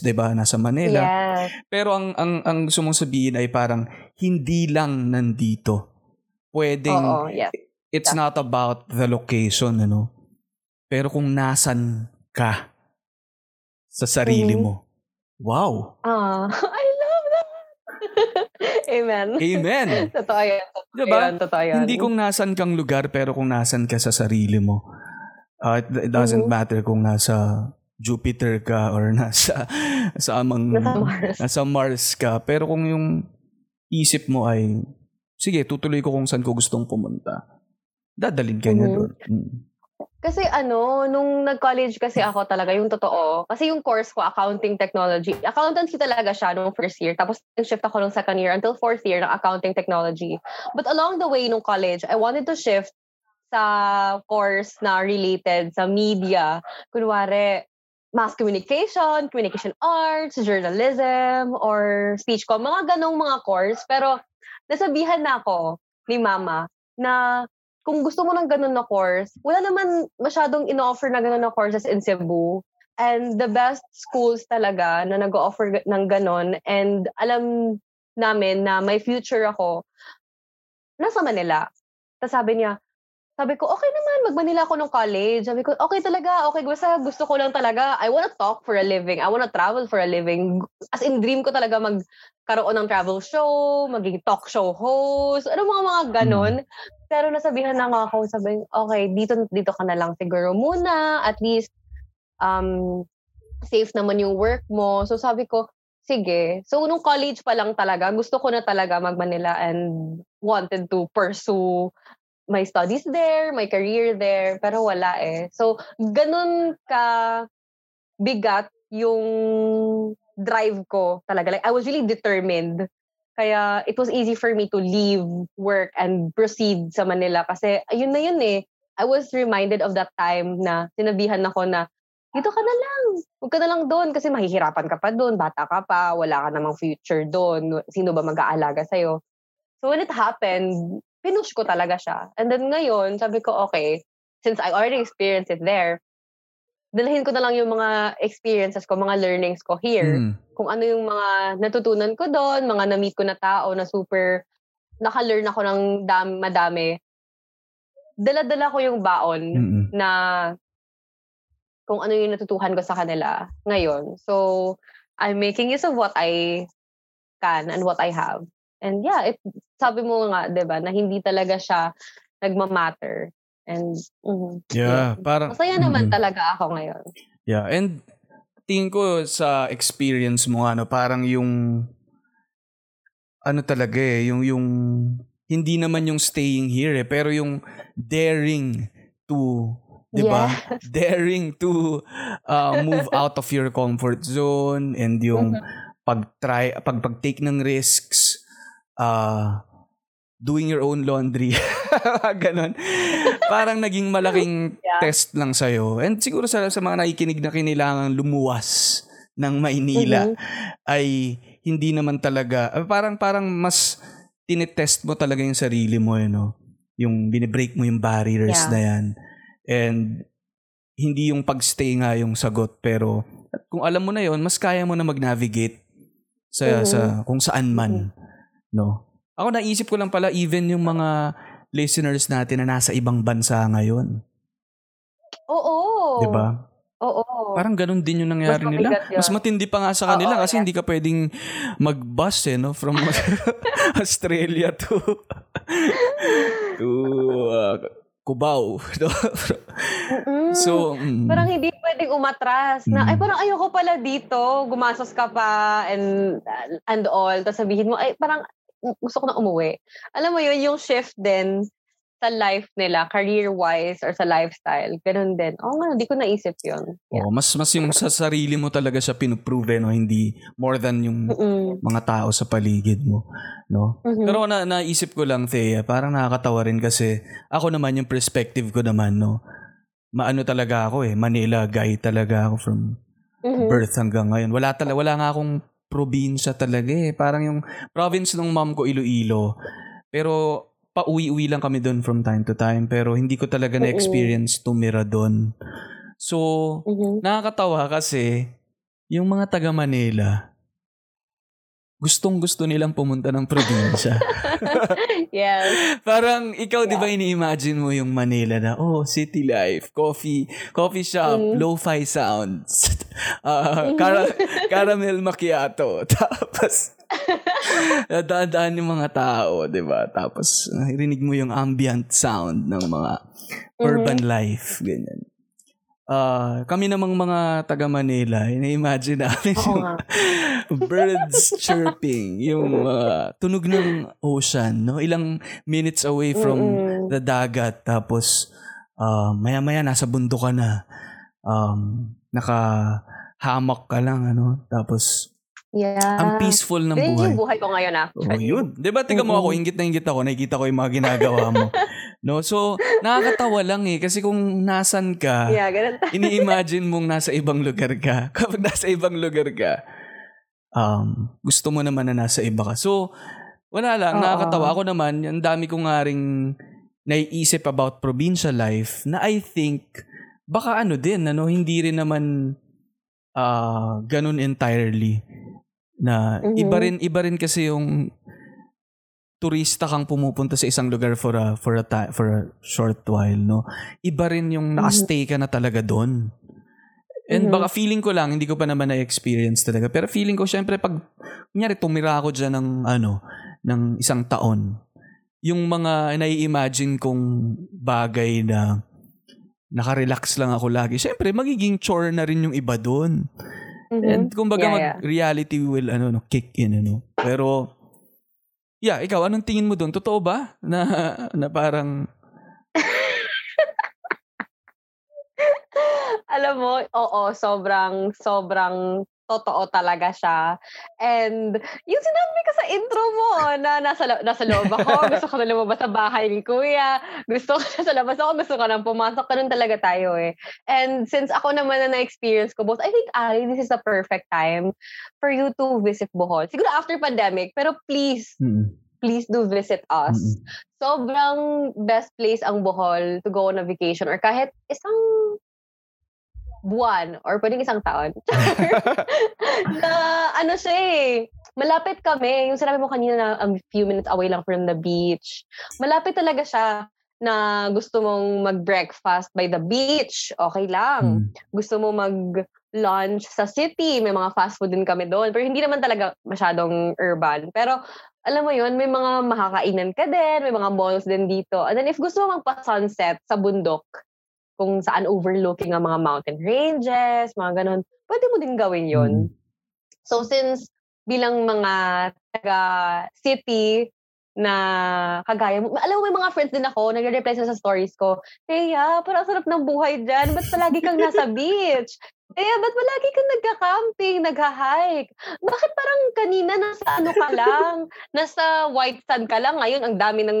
projects, 'di ba, nasa Manila. Yes. Pero ang ang ang gusto mong sabihin ay parang hindi lang nandito. Pwedeng Oo, yes. it's not about the location, ano. Pero kung nasan ka sa sarili Mhm. mo. Wow. Ah, I love that. Amen. Amen. totoo yan. Totoo Diba? yan. Totoo yan. Hindi kung nasan kang lugar pero kung nasan ka sa sarili mo. Uh, it, it doesn't Mhm. matter kung nasa Jupiter ka or nasa sa amang Nasa Mars. nasa Mars ka. Pero kung yung isip mo ay sige, tutuloy ko kung saan ko gustong pumunta. Dadalin ka niya Mhm. doon. Mm. Kasi ano, nung nag-college kasi ako talaga, yung totoo, kasi yung course ko, accounting technology, accountancy talaga siya nung first year. Tapos shift ako nung second year until fourth year ng accounting technology. But along the way nung college, I wanted to shift sa course na related sa media. Kunwari, mass communication, communication arts, journalism, or speech com, mga ganong mga course. Pero nasabihan na ako ni mama na kung gusto mo ng ganun na course, wala naman masyadong in-offer na ganun na courses in Cebu. And the best schools talaga na nag-offer ng ganon and alam namin na may future ako, nasa Manila. Tapos sabi niya, sabi ko, okay naman, mag-Manila ako nung college. Sabi ko, okay talaga, okay, basta gusto ko lang talaga. I wanna talk for a living. I wanna travel for a living. As in, dream ko talaga magkaroon ng travel show, maging talk show host, ano mga mga ganon. Pero nasabihan na nga ako, sabi, okay, dito, dito ka na lang siguro muna. At least, um, safe naman yung work mo. So sabi ko, sige. So nung college pa lang talaga, gusto ko na talaga mag-Manila and wanted to pursue my studies there, my career there, pero wala eh. So, ganun ka bigat yung drive ko talaga. Like, I was really determined. Kaya, it was easy for me to leave work and proceed sa Manila. Kasi, ayun na yun eh. I was reminded of that time na sinabihan ako na, dito ka na lang. Huwag ka na lang doon kasi mahihirapan ka pa doon. Bata ka pa. Wala ka namang future doon. Sino ba mag-aalaga sa'yo? So when it happened, pinush ko talaga siya. And then ngayon, sabi ko, okay, since I already experienced it there, dalhin ko na lang yung mga experiences ko, mga learnings ko here. Mm. Kung ano yung mga natutunan ko doon, mga na-meet ko na tao na super, naka-learn ako ng dam, madami. Dala-dala ko yung baon Mm-mm. na kung ano yung natutuhan ko sa kanila ngayon. So, I'm making use of what I can and what I have. And yeah, it, sabi mo nga, 'di ba, na hindi talaga siya nagma-matter. And mhm, Yeah, yun. parang Masaya naman Mm. talaga ako ngayon. Yeah, and tingin ko sa experience mo ano, parang yung ano talaga eh, yung yung hindi naman yung staying here eh, pero yung daring to 'di ba? Daring to uh, move out of your comfort zone and yung Mhm. pag-try pag pag-take ng risks uh, doing your own laundry. Ganon. Parang naging malaking Yeah. test lang sa'yo. And siguro sa, sa mga nakikinig na kinilangan lumuwas ng Maynila Mhm. ay hindi naman talaga, ah, parang parang mas tinetest mo talaga yung sarili mo, eh, no? Yung binibreak mo yung barriers Yeah. na yan. And hindi yung pagstay nga yung sagot, pero kung alam mo na yon mas kaya mo na mag-navigate sa, Mhm. sa kung saan man. No? Ako naisip ko lang pala even yung mga listeners natin na nasa ibang bansa ngayon. Oo. 'Di ba? Oo. Parang ganun din yung nangyari Mas nila. yun. Mas matindi pa nga sa kanila Oo, kasi yeah. hindi ka pwedeng mag-bus eh, no? From Australia to to uh, Cubao. No? So, mm, parang hindi pwedeng umatras na Mm. ay parang ayoko pala dito gumastos ka pa and and all tapos sabihin mo ay parang gusto ko na umuwi alam mo yun yung shift din sa life nila career wise or sa lifestyle ganun din oh nga hindi ko naisip yun yeah. oh, mas mas yung sa sarili mo talaga siya pinuprove, no? Hindi more than yung Mm-mm. mga tao sa paligid mo, no? Mhm. Pero na naisip ko lang, Thea, parang nakakatawa rin kasi ako naman yung perspective ko naman, no? Maano talaga ako eh, Manila guy talaga ako from Mhm. birth hanggang ngayon. Wala talaga, wala nga akong probinsya talaga eh. Parang yung province ng mom ko, Iloilo. Pero pauwi-uwi lang kami doon from time to time. Pero hindi ko talaga Oo. na-experience tumira doon. So, Mhm. nakakatawa kasi yung mga taga Manila, gustong gusto nilang pumunta ng probinsya. yes Parang ikaw 'di ba ini-imagine mo yung Manila na oh, city life, coffee, coffee shop, Mm. lo-fi sounds. ah, cara- caramel macchiato. Tapos dadaan yung mga tao, 'di ba? Tapos rinig mo yung ambient sound ng mga urban life, ganyan. Ah, kami namang mga taga Manila, ina-imagine namin oo yung nga birds chirping, yung uh, tunog ng ocean, no? Ilang minutes away from Mm-mm. the dagat tapos uh, maya-maya nasa bundok ka na. Um, naka hamak ka lang ano, tapos yeah ang peaceful ng buhay. yung buhay ko ngayon Oh, actually yun. 'Di ba tiga mo ako, ingit na ingit ako, nakikita ko yung mga ginagawa mo. no? So, nakakatawa lang eh kasi kung nasan ka, yeah ganun ini-imagine mong nasa ibang lugar ka. Kapag nasa ibang lugar ka, um, gusto mo naman na nasa iba ka. So, wala lang, Oo. nakakatawa. Ako naman, ang dami ko nga ring naiisip about provincial life na I think, baka ano din, ano, hindi rin naman ah ganun entirely na Mhm. iba rin iba rin kasi yung turista kang pumupunta sa isang lugar for a for a ti- for a short while no? Iba rin yung nakastay ka na talaga doon. And Mhm. baka feeling ko lang hindi ko pa naman na-experience talaga. Pero feeling ko syempre pag kunyari tumira ako diyan ng ano ng isang taon yung mga nai-imagine kong bagay na nakarelax lang ako lagi syempre magiging chore na rin yung iba doon Mhm. And kumbaga Yeah, mag reality will ano no kick in ano. Pero yeah, ikaw anong tingin mo doon? Totoo ba na na parang Alam mo, oo, sobrang, sobrang totoo talaga siya. And yung sinabi ko sa intro mo, na nasa, nasa loob ako, gusto ko na lumabas sa bahay ni kuya, gusto ko na sa labas ako, gusto ko na pumasok, ganun talaga tayo eh. And since ako naman na na-experience ko both, I think, Ali, this is the perfect time for you to visit Bohol. Siguro after pandemic, pero please, mm, please do visit us. mm, sobrang best place ang Bohol to go on a vacation or kahit isang buwan or pwedeng isang taon. na ano siya eh, malapit kami. Yung sinabi mo kanina na a few minutes away lang from the beach. Malapit talaga siya na gusto mong mag-breakfast by the beach, okay lang. mm. Gusto mo mag-lunch sa city, may mga fast food din kami doon. Pero hindi naman talaga masyadong urban. Pero alam mo yun, may mga makakainan ka din, may mga malls din dito. And then if gusto mo magpa-sunset sa bundok, kung saan overlooking ang mga mountain ranges, mga ganun, pwede mo din gawin yun. Mm. So since bilang mga taga-city na kagaya mo, alam mo may mga friends din ako, nagre-reply sila sa stories ko, Teya, parang sarap ng buhay dyan, ba't palagi kang nasa beach? Teya, ba't palagi kang nagka-camping, nagha-hike? Bakit parang kanina nasa ano ka lang, nasa white sand ka lang, ngayon ang dami ng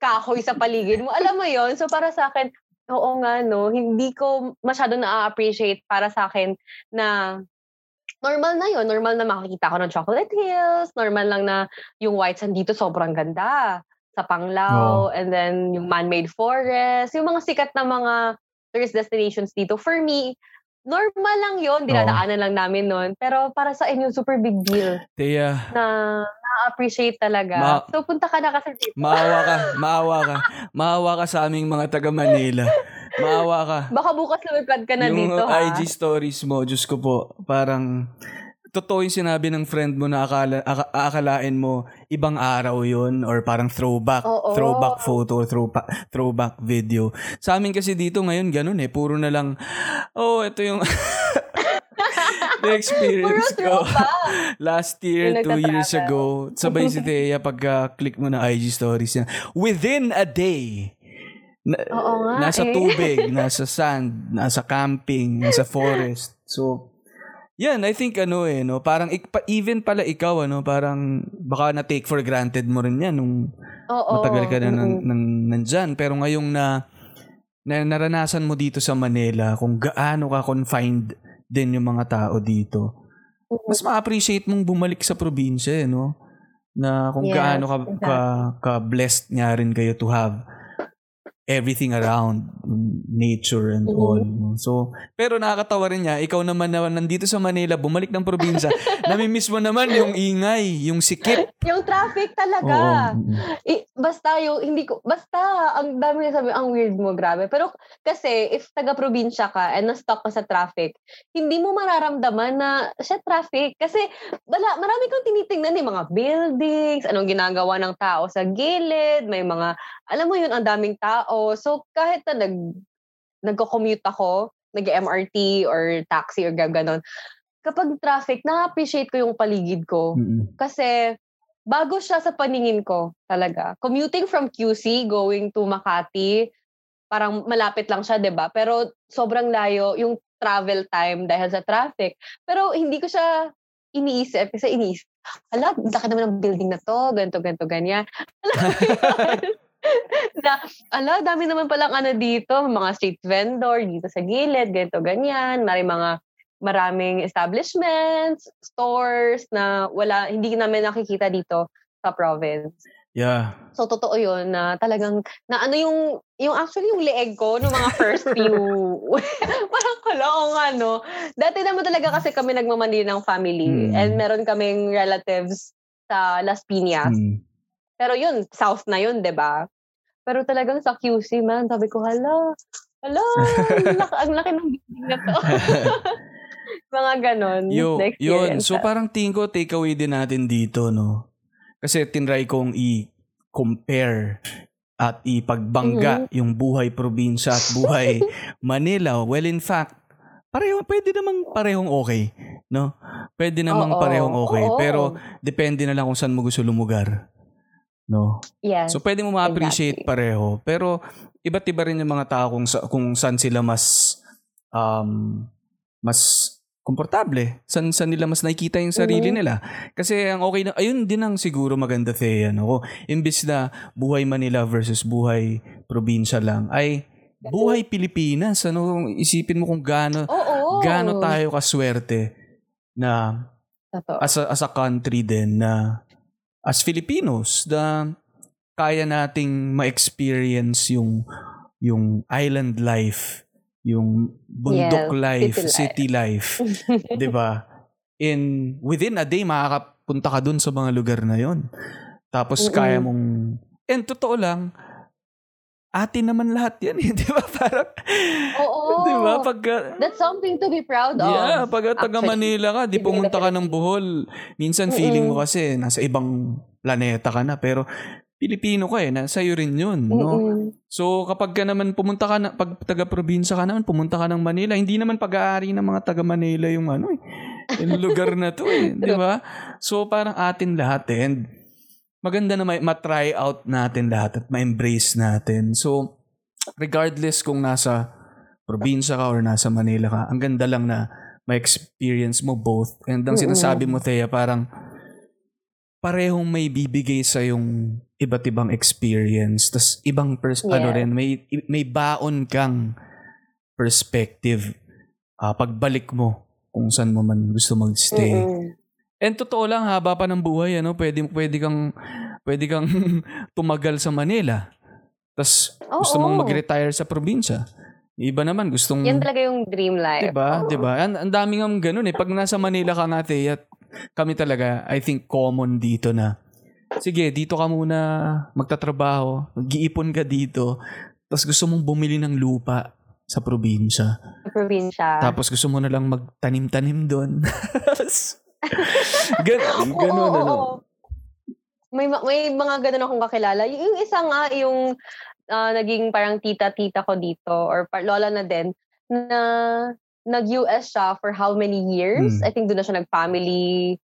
kahoy sa paligid mo. Alam mo yon So para sa akin, oo nga no, hindi ko masyado na-appreciate para sa akin na normal na yon normal na makakita ko ng chocolate hills, normal lang na yung white sand dito sobrang ganda. Sa Panglao, and then yung man-made forest, yung mga sikat na mga tourist destinations dito. For me, normal lang yon dinadaanan lang namin nun. Pero para sa inyo, super big deal Teya, na na-appreciate talaga. Ma- so punta ka na kasi dito. maawa ka, maawa ka. Maawa ka sa aming mga taga Manila. Maawa ka. Baka bukas lumipad ka na yung dito ha. IG stories mo, Diyos ko po, parang totoo yung sinabi ng friend mo na akala, aka- aakalain mo ibang araw yun or parang throwback Oo. throwback photo throwback throwback video sa amin kasi dito ngayon ganun eh puro na lang oh ito yung the experience Puro ko. last year Yung two years ago. Sabay si Thea pagka click mo na IG stories niya. Within a day. Na- Oo nga nasa eh. tubig, nasa sand, nasa camping, nasa forest. So, yan, I think ano eh, no, parang ik- even pala ikaw, ano, parang baka na take for granted mo rin yan nung Oo. matagal ka na nang, nang, nandyan. Pero ngayong na, na naranasan mo dito sa Manila, kung gaano ka confined din yung mga tao dito, mas ma-appreciate mong bumalik sa probinsya, eh, no? Na kung Yes, gaano ka, exactly. ka, ka blessed nga rin kayo to have everything around nature and Mhm. all. no? So, pero nakakatawa rin niya, ikaw naman na nandito sa Manila, bumalik ng probinsya, namimiss mo naman yung ingay, yung sikip. Yung traffic talaga. Oo. I, basta yung, hindi ko, basta, ang dami na sabi, ang weird mo, grabe. Pero kasi, if taga-probinsya ka and na-stuck ka sa traffic, hindi mo mararamdaman na siya traffic. Kasi, wala, marami kang tinitingnan eh, mga buildings, anong ginagawa ng tao sa gilid, may mga, alam mo yun, ang daming tao. So, kahit na nag, nagko-commute ako, nag-MRT or taxi or gano'n, kapag traffic, na-appreciate ko yung paligid ko. Mm, mm. Kasi bago siya sa paningin ko talaga. Commuting from QC going to Makati, parang malapit lang siya, 'di ba? Pero sobrang layo yung travel time dahil sa traffic. Pero hindi ko siya iniisip kasi iniisip, ala, laki naman ng building na to, ganito, ganito, ganyan. Na, ala, dami naman palang ano dito, mga street vendor dito sa gilid, ganito, ganyan. May mga maraming establishments, stores na wala, hindi namin nakikita dito sa province. Yeah. So, totoo yun na talagang, na ano yung, yung actually yung leeg ko, no mga first few, parang Hala, oo nga, no. Dati naman talaga kasi kami nagmamanili ng family Hmm. and meron kaming relatives sa Las Piñas. Mm. Pero yun, south na yun, 'di ba? Pero talagang sa QC, man, sabi ko, hala, hala, ang laki, ng building na to. Mga ganon. Yo, yun. So parang tingin ko takeaway din natin dito, no? Kasi tinry kong i-compare at ipagbangga Mm-hmm. yung buhay probinsya at buhay Manila. Well, in fact, pareho, pwede namang parehong okay, no? Pwede namang Oo. parehong okay. Oo. Pero depende na lang kung saan mo gusto lumugar. No? yes. So pwede mo ma-appreciate Exactly. pareho. Pero iba't iba rin yung mga tao kung, sa, kung saan sila mas um, mas komportable. Saan, saan nila mas nakikita yung sarili Mhm. nila. Kasi ang okay na, ayun din ang siguro maganda Thea. No? Imbis na buhay Manila versus buhay probinsya lang, ay buhay Pilipinas. Ano, isipin mo kung gaano, Oo. gaano tayo kaswerte na Totoo. as a, as a country din na as Filipinos na kaya nating ma-experience yung yung island life, yung bundok Yes, life, city city life, 'di ba? In within a day makakapunta ka dun sa mga lugar na 'yon. Tapos Mm-mm. kaya mong and totoo lang atin naman lahat yan, eh, 'di ba? Parang Oo. 'di ba? Pag That's something to be proud of. Yeah, pag taga actually. Manila ka, di pumunta ka ng Bohol. Minsan feeling mo kasi nasa ibang planeta ka na pero Pilipino ka eh, nasa iyo rin 'yun, no? So kapag ka naman pumunta ka na pag taga probinsya ka naman, pumunta ka ng Manila, hindi naman pag-aari ng mga taga Manila yung ano eh. Yung lugar na 'to eh, di ba? So parang atin lahat eh. And maganda na may ma-try out natin lahat at ma-embrace natin. So regardless kung nasa probinsya ka or nasa Manila ka, ang ganda lang na ma-experience mo both. And ang sinasabi mo, Thea, parang parehong may bibigay sa yung iba't ibang experience. tas ibang pers- Yeah. ano rin, may, may baon kang perspective ah, pagbalik mo kung saan mo man gusto magstay. Mm-mm. And totoo lang, haba pa ng buhay, ano, pwede, pwede kang, pwede kang tumagal sa Manila. Tapos gusto Oo. mong mag-retire sa probinsya. Iba naman, gustong... Yan talaga yung dream life. Diba? Oo. Diba? Ang, ang daming ang ganun eh. Pag nasa Manila ka nga, Thea, kami talaga, I think common dito na, sige, dito ka muna magtatrabaho, mag-iipon ka dito, tapos gusto mong bumili ng lupa sa probinsya. Sa probinsya. Tapos gusto mo na lang magtanim-tanim doon. Gan- ganun, oo, ano. oo. May, ma- may mga ganun akong kakilala. Yung isa nga, yung ah, naging parang tita-tita ko dito, or par- lola na din, na nag-US siya for how many years? Hmm. I think doon na siya nag-family.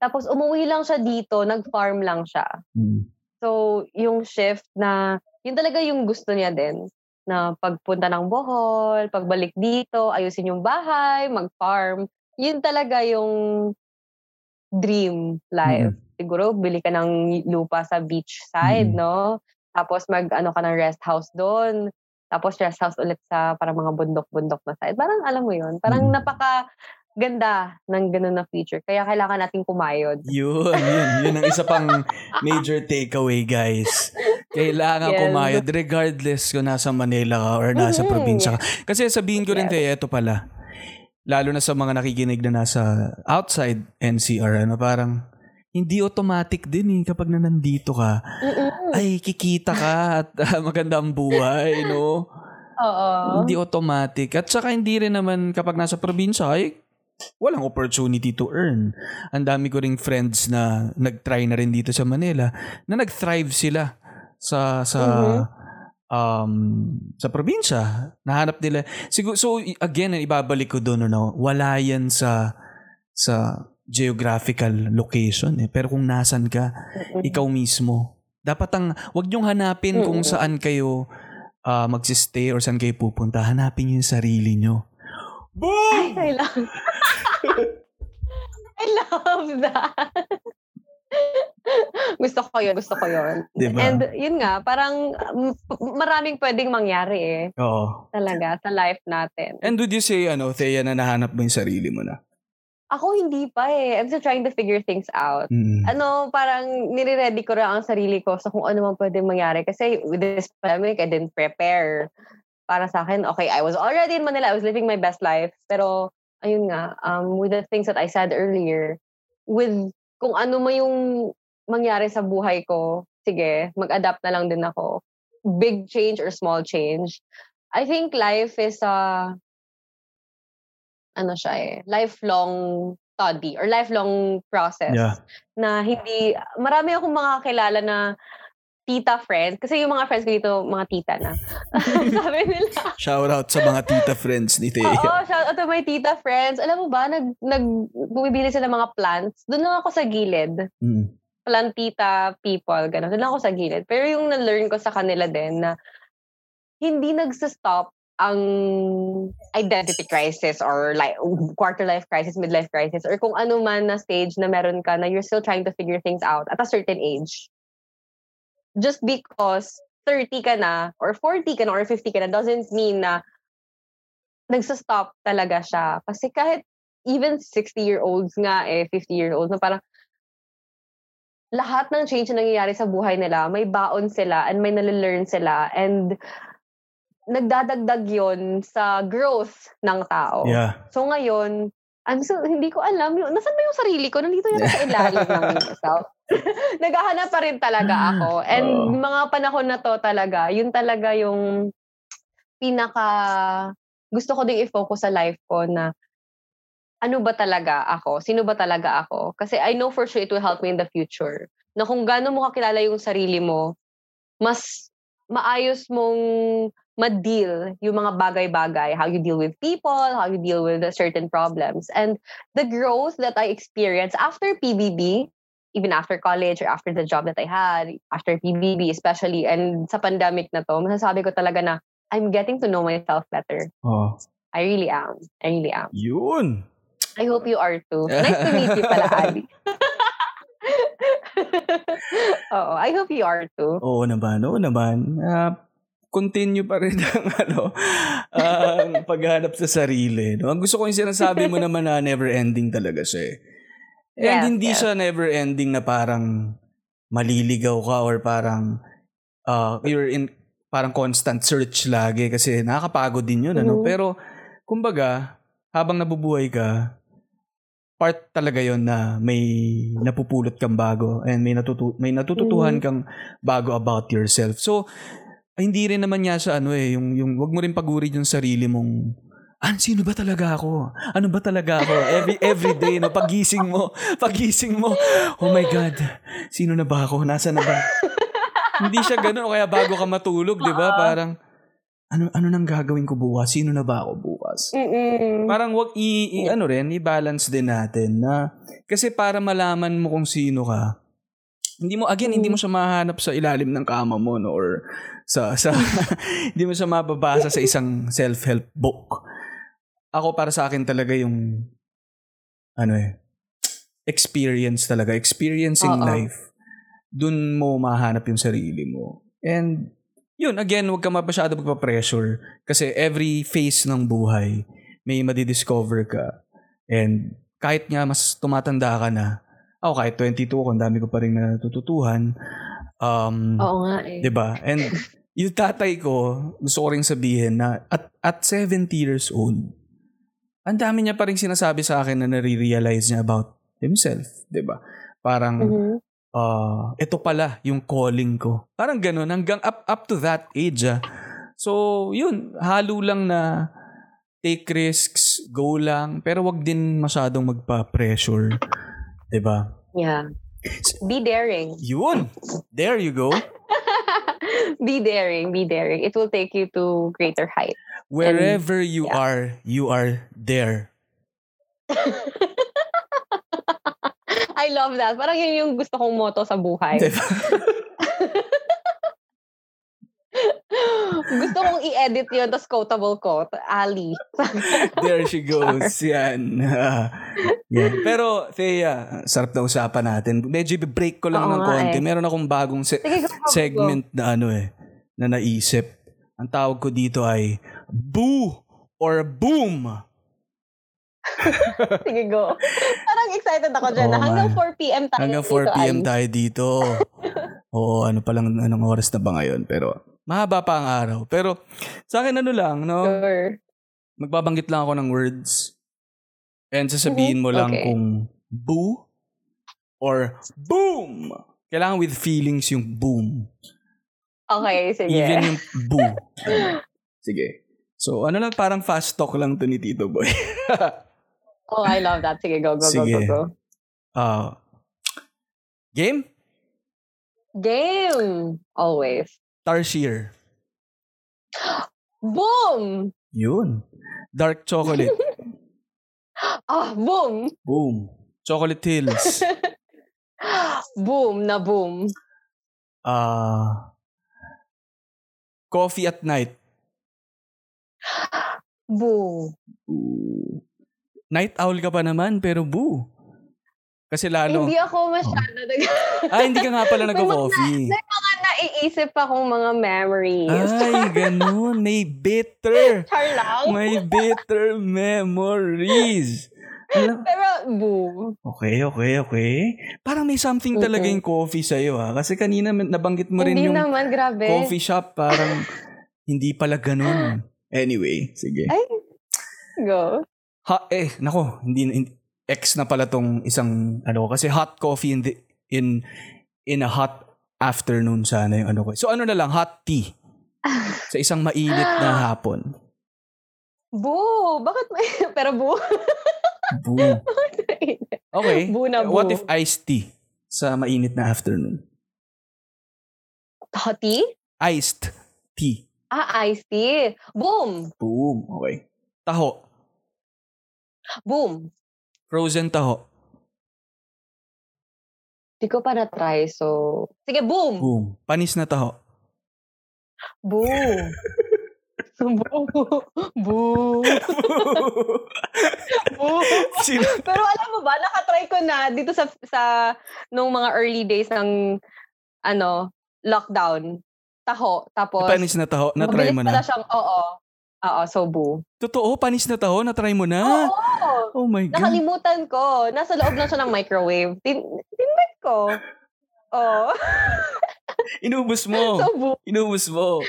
Tapos umuwi lang siya dito, nag-farm lang siya. Mm. So, yung shift na, yun talaga yung gusto niya din. Na pagpunta ng Bohol, pagbalik dito, ayusin yung bahay, mag-farm. Yun talaga yung dream life. Siguro, bili ka ng lupa sa beach side, Mm. no? Tapos mag, ano ka ng rest house doon. Tapos rest house ulit sa parang mga bundok-bundok na side. Parang alam mo yun. Parang Mm. napaka ganda ng ganun na future. Kaya kailangan nating kumayod. Yun, yun. Yun ang isa pang major takeaway, guys. Kailangan Yes. kumayod regardless kung nasa Manila ka or nasa Mhm. probinsya ka. Kasi sabihin ko rin, Yes. Thea, ito pala. Lalo na sa mga nakikinig na nasa outside NCR, ano, parang hindi automatic din eh kapag na nandito ka. Mm-mm. Ay, kikita ka at ah, maganda ang buhay, no? Oo. Hindi automatic. At saka hindi rin naman kapag nasa probinsya, ay walang opportunity to earn. Ang dami ko ring friends na nag-try na rin dito sa Manila na nag-thrive sila sa sa Mhm. Um sa probinsya. Nahanap nila. Siguro so again, ibabalik ko doon no, wala yan sa sa geographical location eh. Pero kung nasan ka, ikaw mismo. Dapat ang, wag niyong hanapin kung saan kayo ah, magsistay or saan kayo pupunta. Hanapin niyo yung sarili niyo. Boom! I love I love that. gusto ko yun, gusto ko yun. Diba? And yun nga, parang maraming pwedeng mangyari eh. Oo. Talaga, sa life natin. And would you say, ano, Thea, na nahanap mo yung sarili mo na? Ako hindi pa eh. I'm still trying to figure things out. Mm. Ano, parang nire-ready ko lang ang sarili ko sa kung ano man pwedeng mangyari. Kasi with this pandemic, I didn't prepare. para sa akin, okay, I was already in Manila. I was living my best life. Pero, ayun nga, um, with the things that I said earlier, with kung ano mo yung mangyari sa buhay ko, sige, mag-adapt na lang din ako. Big change or small change. I think life is a, ano siya eh, lifelong study or lifelong process Yeah. na hindi, marami akong mga kilala na tita friends. Kasi yung mga friends ko dito, mga tita na. Sabi nila, Shout out sa mga tita friends ni Thea. oo, shout out to my tita friends. Alam mo ba, nag, nag, bumibili sila ng mga plants. Doon lang ako sa gilid. Mm. Plantita people, gano'n. Doon lang ako sa gilid. Pero yung na-learn ko sa kanila din na hindi nagsistop ang identity crisis or like quarter life crisis, midlife crisis, or kung ano man na stage na meron ka na you're still trying to figure things out at a certain age. Just because 30 ka na, or 40 ka na, or 50 ka na, doesn't mean na nagsastop talaga siya. Kasi kahit even 60-year-olds nga eh, 50-year-olds, na parang lahat ng change na nangyayari sa buhay nila, may baon sila and may nalelearn sila and nagdadagdag yon sa growth ng tao. Yeah. So ngayon, I'm so, hindi ko alam, yung, nasan ba yung sarili ko? Nandito yan sa ilalim ng myself. Naghahanap pa rin talaga ako. And Oo. mga panahon na to talaga, yun talaga yung pinaka, gusto ko ding i-focus sa life ko na ano ba talaga ako? Sino ba talaga ako? Kasi I know for sure it will help me in the future. Na kung gaano mo kakilala yung sarili mo, mas maayos mong ma-deal yung mga bagay-bagay, how you deal with people, how you deal with certain problems. And the growth that I experienced after PBB, even after college or after the job that I had, after PBB especially, and sa pandemic na to, masasabi ko talaga na I'm getting to know myself better. Oh. I really am. I really am. Yun. I hope you are too. Nice to meet you pala, Ali. Oo, I hope you are too. Oo naman, oo naman. Ah, continue pa rin ang ano, ang paghanap sa sarili. No? Ang gusto ko yung sinasabi mo naman na never ending talaga siya eh. And Yes, hindi yes. siya never ending na parang maliligaw ka or parang uh, you're in parang constant search lagi kasi nakakapagod din yun. Ano? Mhm. Pero kumbaga, habang nabubuhay ka, part talaga yon na may napupulot kang bago and may natutu may natututuhan Mhm. kang bago about yourself. So hindi rin naman niya sa ano eh yung yung wag mo rin pagurin yung sarili mong ah, sino ba talaga ako? Ano ba talaga ako? Every every day no pagising mo, pagising mo. Oh my god. Sino na ba ako? Nasa na ba? Hindi siya ganoon o kaya bago ka matulog, 'di ba? Parang ano ano nang gagawin ko bukas? Sino na ba ako bukas? Mm-mm. Parang wag i, i- ano rin, i-balance din natin na kasi para malaman mo kung sino ka. Hindi mo again, hindi mo siya mahanap sa ilalim ng kama mo no or sa sa hindi mo siya mababasa sa isang self-help book. Ako para sa akin talaga yung ano eh experience talaga, experiencing Oo. life. Doon mo mahanap yung sarili mo. And yun, again, huwag ka masyado magpa-pressure kasi every phase ng buhay may madidiscover ka. And kahit nga mas tumatanda ka na, ako kahit 22 ako, ang dami ko pa rin natututuhan. Um, Oo nga eh. ba? And yung tatay ko, gusto ko rin sabihin na at, at 70 years old, ang dami niya pa rin sinasabi sa akin na nare-realize niya about himself. 'di ba? Parang, Mhm. ah, ito pala yung calling ko. Parang ganun, hanggang up, up to that age. Ah. So, yun, halo lang na take risks, go lang, pero wag din masyadong magpa-pressure. 'di ba? Yeah. Be daring. Yun! There you go. be daring. Be daring. It will take you to greater height. Wherever you yeah. are, you are there. I love that. Parang yun yung gusto kong motto sa buhay. Diba? gusto kong i-edit yun, tas quotable quote. Ali. there she goes. Yan. Yan. Pero, Thea, sarap na usapan natin. Medyo break ko lang Oo ng konti. eh. Meron akong bagong se- Sige, go, segment na ano eh, na naisip. Ang tawag ko dito ay Boo or Boom. Sige, go. Parang excited ako dyan. Na hanggang nga. 4 p.m. tayo Hanggang dito, 4 p.m. Ali. tayo dito. Oo, ano pa lang, anong oras na ba ngayon? Pero Mahaba pa ang araw. Pero sa akin ano lang, no? Sure. Magbabanggit lang ako ng words. And sasabihin mo lang Okay. kung boo or boom. Kailangan with feelings yung boom. Okay, sige. Even yung boo. Sige. So, ano lang, parang fast talk lang to ni Tito Boy. Oh, I love that. Sige, go, go, go, Sige. go, go. Ah, game? Game! Always. Tarsier. Boom! Yun. Dark chocolate. Ah, boom! boom. Chocolate Hills. Boom na boom. Ah, coffee at night. Boo. Night owl ka pa naman, pero boo. Kasi lalo... Hindi ako masyado nag... Ah, hindi ka nga pala nag-coffee. May mga naiisip akong mga memories. Ay, ganun. May bitter. Char lang. May bitter memories. Alam- Pero, boo. Okay, okay, okay. Parang may something talaga Mm-mm. yung coffee sa'yo ha. Kasi kanina nabanggit mo rin Hindi yung naman, grabe. coffee shop. Parang hindi pala ganun. Anyway, sige. Ay, go. Ha, eh, nako, hindi, hindi X na pala tong isang ano kasi hot coffee in the, in in a hot afternoon sana yung ano ko. So ano na lang hot tea sa isang mainit na hapon. Boo. Bakit may... Pero boo. Boom. Okay. Boo na boo. What if iced tea sa mainit na afternoon? Hottie? Iced tea. Ah, iced tea. Boom. Boom. Okay. Taho. Boom. Frozen taho. Di ko pa na-try, so... Sige, boom! Boom. Panis na taho. Boom! Boo! Boo! Boo! Sino? Pero alam mo ba, nakatry ko na dito sa sa nung mga early days ng ano, lockdown. Taho. Tapos, Panis na taho. Na-try mabilis mo pala na. siyang, oo. Oo, so boo. Totoo, panis na taho. Na-try mo na. Oo! Oh my God. Nakalimutan ko. Nasa loob lang siya ng microwave. Tin tinbet ko. Oo. Inubos mo. so boo. Inubos mo.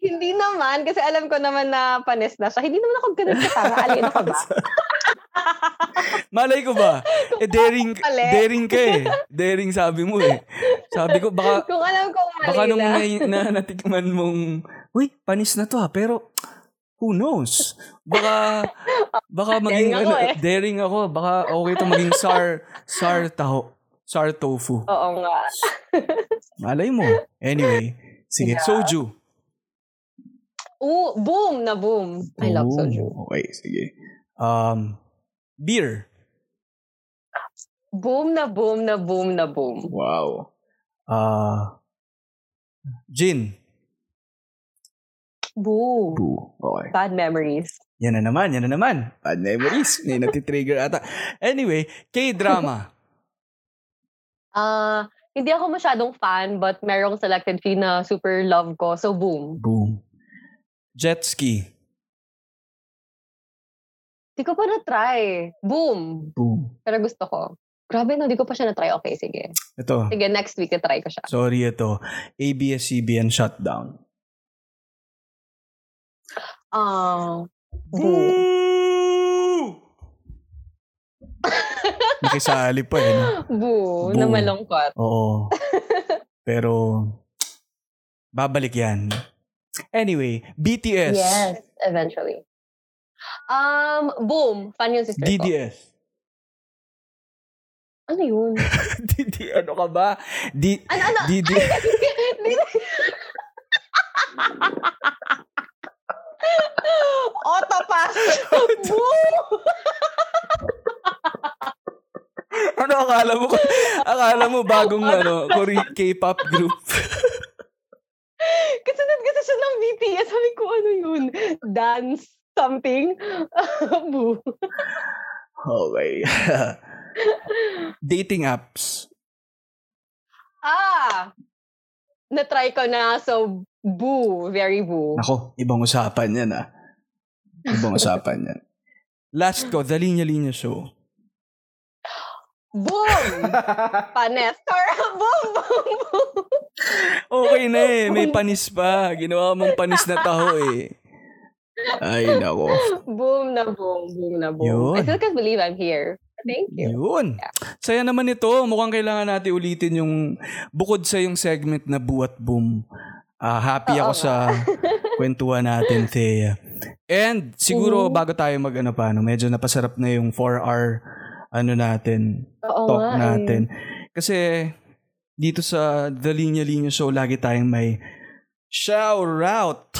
Hindi naman, kasi alam ko naman na panis na siya. Hindi naman ako ganun katanga. Alin ako ba? Malay ko ba? Eh, daring, Mali. daring ka eh. Daring sabi mo eh. Sabi ko, baka, Kung alam ko mali baka nung na. na, na, natikman mong, uy, panis na to ha, pero, who knows? Baka, baka maging, Daring ako ano, eh. daring ako, baka okay to maging sar, sar taho, sar tofu. Oo nga. Malay mo. Anyway, sige, Yeah. soju. Oo, boom na boom. I love soju. Okay, sige. Um, beer. Boom na boom na boom na boom. Wow. Uh, gin. Boo. Boo. Okay. Bad memories. Yan na naman, yan na naman. Bad memories. May natitrigger ata. Anyway, K-drama. Ah, hindi ako masyadong fan but merong selected few na super love ko. So boom. Boom. Jet ski. Di ko pa na-try. Boom. Boom. Pero gusto ko. Grabe no, di ko pa siya na-try. Okay, sige. Ito. Sige, next week na-try ko siya. Sorry, ito. ABS-CBN shutdown. Ah, boo. Boo! Nakisali pa eh. No? Boo. Boo. Na malungkot. Oo. Pero, babalik yan. Anyway, BTS. Yes, eventually. Um, boom. Fan yung sister ko. DDS. Ano yun? DD, ano ka ba? D, Ano, ano? DD. Autopass! Boo! Ano akala mo? Akala mo bagong ano, Kore- K-pop group. Kasunod kasi siya ng BTS. Sabi ko, ano yun? Dance something? Boo. okay. Dating apps. Ah! Na-try ko na. So, boo. Very boo. Nako, ibang usapan yan ah. Ibang usapan yan. Last ko, The Linya Linya Show. Boom! Panestor. boom, boom, boom. Okay na eh. May panis pa. Ginawa mong panis na taho eh. Ay, nako. Boom na boom. Boom na boom. Yun. I still can't believe I'm here. Thank you. Yun. Saya naman ito. Mukhang kailangan natin ulitin yung bukod sa yung segment na buwat boom. Ah, happy Oo ako sa kwentuhan natin, Thea. And siguro Mhm. bago tayo mag ano pa, no, medyo napasarap na yung 4-hour ano natin, Oo talk nga eh. natin. Kasi dito sa The Linya Linya Show, lagi tayong may shout out.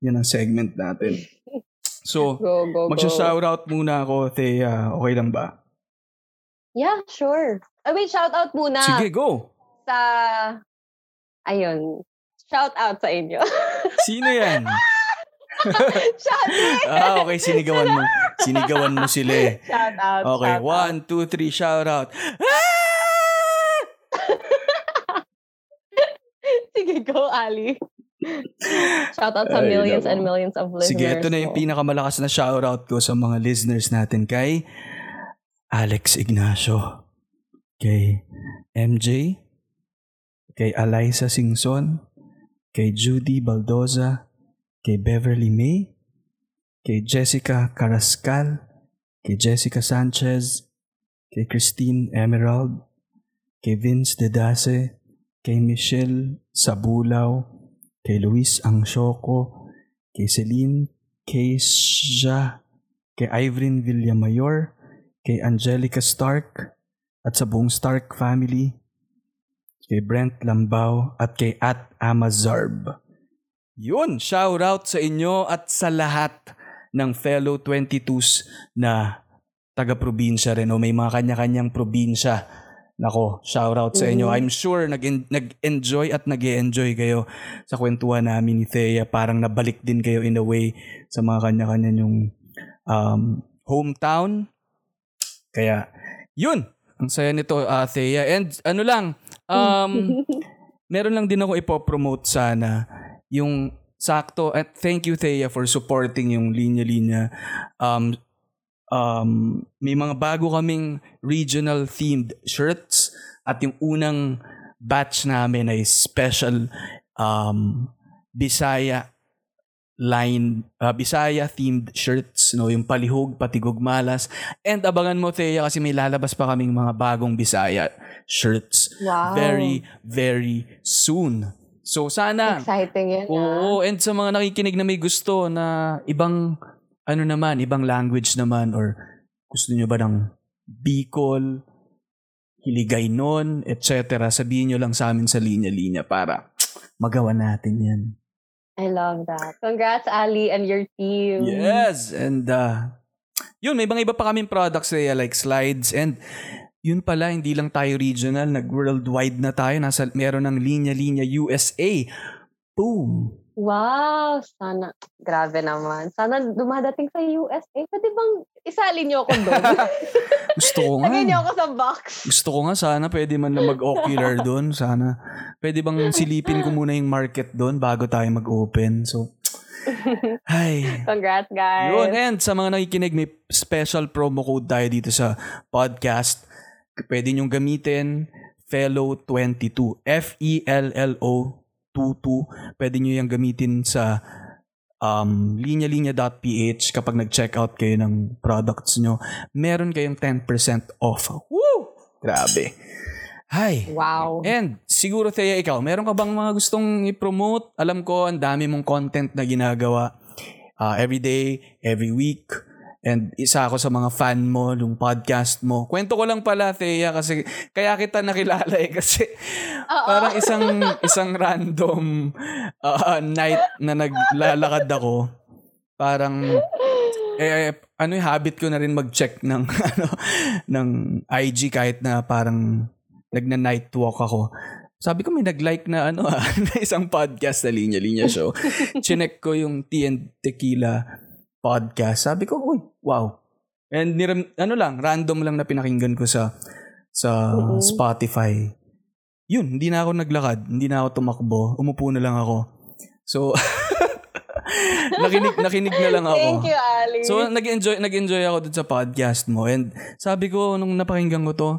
Yan ang segment natin. So, Go, magsha-shout out muna ako, Thea. Okay lang ba? Yeah, sure. Ah, wait, shout out muna Sige, go. sa... Ayun. Shout out sa inyo. Sino yan? shout, ah, okay. Sinigawan mo. Sinigawan mo sila eh. shout out. Okay. shout One, two, three. Shout out. Sige, go, Ali. Shout out sa Ay, millions and millions of listeners. Sige, ito na yung pinakamalakas na shout out ko sa mga listeners natin kay Alex Ignacio, kay MJ, kay Eliza Singson, kay Judy Baldoza, kay Beverly May, kay Jessica Carrascal, kay Jessica Sanchez, kay Christine Emerald, kay Vince Dedase, kay Michelle Sabulaw, kay Luis Angshoko, kay Celine Keisha, kay Ivrin Villamayor, kay Angelica Stark, at sa buong Stark family, kay Brent Lambao, at kay At Amazarb. Yun, shout out sa inyo at sa lahat ng fellow 22s na taga-probinsya rin o may mga kanya-kanyang probinsya. Nako, shout out sa inyo. I'm sure nag nag-enjoy at nag enjoy kayo sa kwentuhan namin ni Thea. Parang nabalik din kayo in a way sa mga kanya-kanya yung um, hometown. Kaya, yun. Ang saya nito, uh, Thea. And ano lang, um, meron lang din ako ipopromote sana yung sakto at thank you Thea for supporting yung linya-linya. Um um may mga bago kaming regional themed shirts at yung unang batch namin ay special um Bisaya line uh, Bisaya themed shirts no yung palihog patigog malas. And abangan mo Thea kasi may lalabas pa kaming mga bagong Bisaya shirts. Wow. very very soon so sana Exciting yan. ah. Oo, and sa mga nakikinig na may gusto na ibang ano naman, ibang language naman or gusto nyo ba ng Bicol, Hiligaynon, etc. Sabihin nyo lang sa amin sa linya-linya para magawa natin yan. I love that. Congrats, Ali, and your team. Yes! And uh, yun, may mga iba pa kaming products eh, like slides and yun pala, hindi lang tayo regional, nag-worldwide na tayo. Nasa, meron ng linya-linya USA. Boom! Wow, sana. Grabe naman. Sana dumadating sa USA. Pwede bang isali niyo ako doon? Gusto ko nga. Lagay niyo ako sa box. Gusto ko nga sana pwede man na mag-ocular doon. Sana. Pwede bang silipin ko muna yung market doon bago tayo mag-open. So, ay. Congrats, guys. Yun. And sa mga nakikinig, may special promo code tayo dito sa podcast. Pwede nyong gamitin Fellow22. F-E-L-L-O 22. Pwede nyo yung gamitin sa um, linya-linya.ph kapag nag-checkout kayo ng products nyo. Meron kayong 10% off. Woo! Grabe. Hi. Wow. And siguro Thea, ikaw, meron ka bang mga gustong i-promote? Alam ko, ang dami mong content na ginagawa uh, every day, every week. And isa ako sa mga fan mo, yung podcast mo. Kwento ko lang pala, Thea, kasi kaya kita nakilala eh. Kasi parang isang isang random uh, night na naglalakad ako. Parang eh ano yung habit ko na rin mag-check ng ano ng IG kahit na parang nagna night walk ako. Sabi ko may nag-like na ano ah, na isang podcast na Linya Linya Show. Chinek ko yung Tea and Tequila podcast. Sabi ko, uy, wow. And niram, ano lang, random lang na pinakinggan ko sa sa Mhm. Spotify. Yun, hindi na ako naglakad, hindi na ako tumakbo, umupo na lang ako. So, nakinig, nakinig na lang ako. Thank you, Ali. So, nag-enjoy, nag-enjoy ako dun sa podcast mo. And sabi ko, nung napakinggan ko to,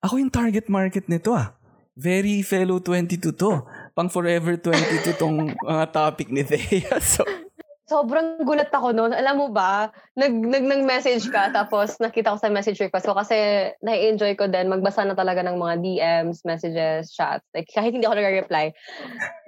ako yung target market nito ah. Very fellow 22 to. Pang forever 22 tong mga topic ni Thea. So, sobrang gulat ako noon. Alam mo ba, nag, nag, nag-message ka, tapos nakita ko sa message request ko kasi na-enjoy ko din magbasa na talaga ng mga DMs, messages, chats. Like, kahit hindi ako nag-reply.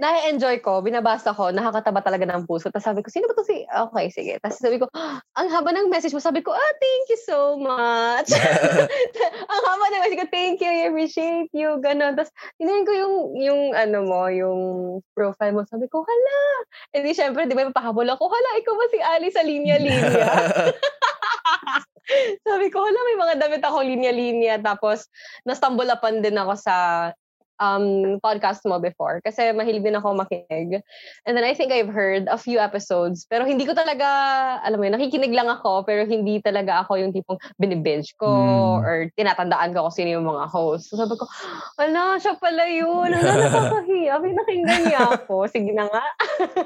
Na-enjoy ko, binabasa ko, nakakataba talaga ng puso. Tapos sabi ko, sino ba to si... Okay, sige. Tapos sabi ko, "Ah, ang haba ng message mo. Sabi ko, ah, thank you so much. ang haba ng message ko, thank you, I appreciate you. Ganon. Tapos, tinayin ko yung, yung, ano mo, yung profile mo. Sabi ko, hala, hindi, syempre, di ba, ako, hala, ikaw ba si Ali sa linya-linya? Sabi ko, hala, may mga damit ako linya-linya. Tapos, nastumble upon din ako sa um, podcast mo before. Kasi mahilig din ako makinig. And then I think I've heard a few episodes. Pero hindi ko talaga, alam mo yun, nakikinig lang ako. Pero hindi talaga ako yung tipong binibinge ko Hmm. or tinatandaan ko kung sino yung mga host. So sabi ko, wala, siya pala yun. Wala, nakakahiya. Pinakinggan niya ako. Sige na nga.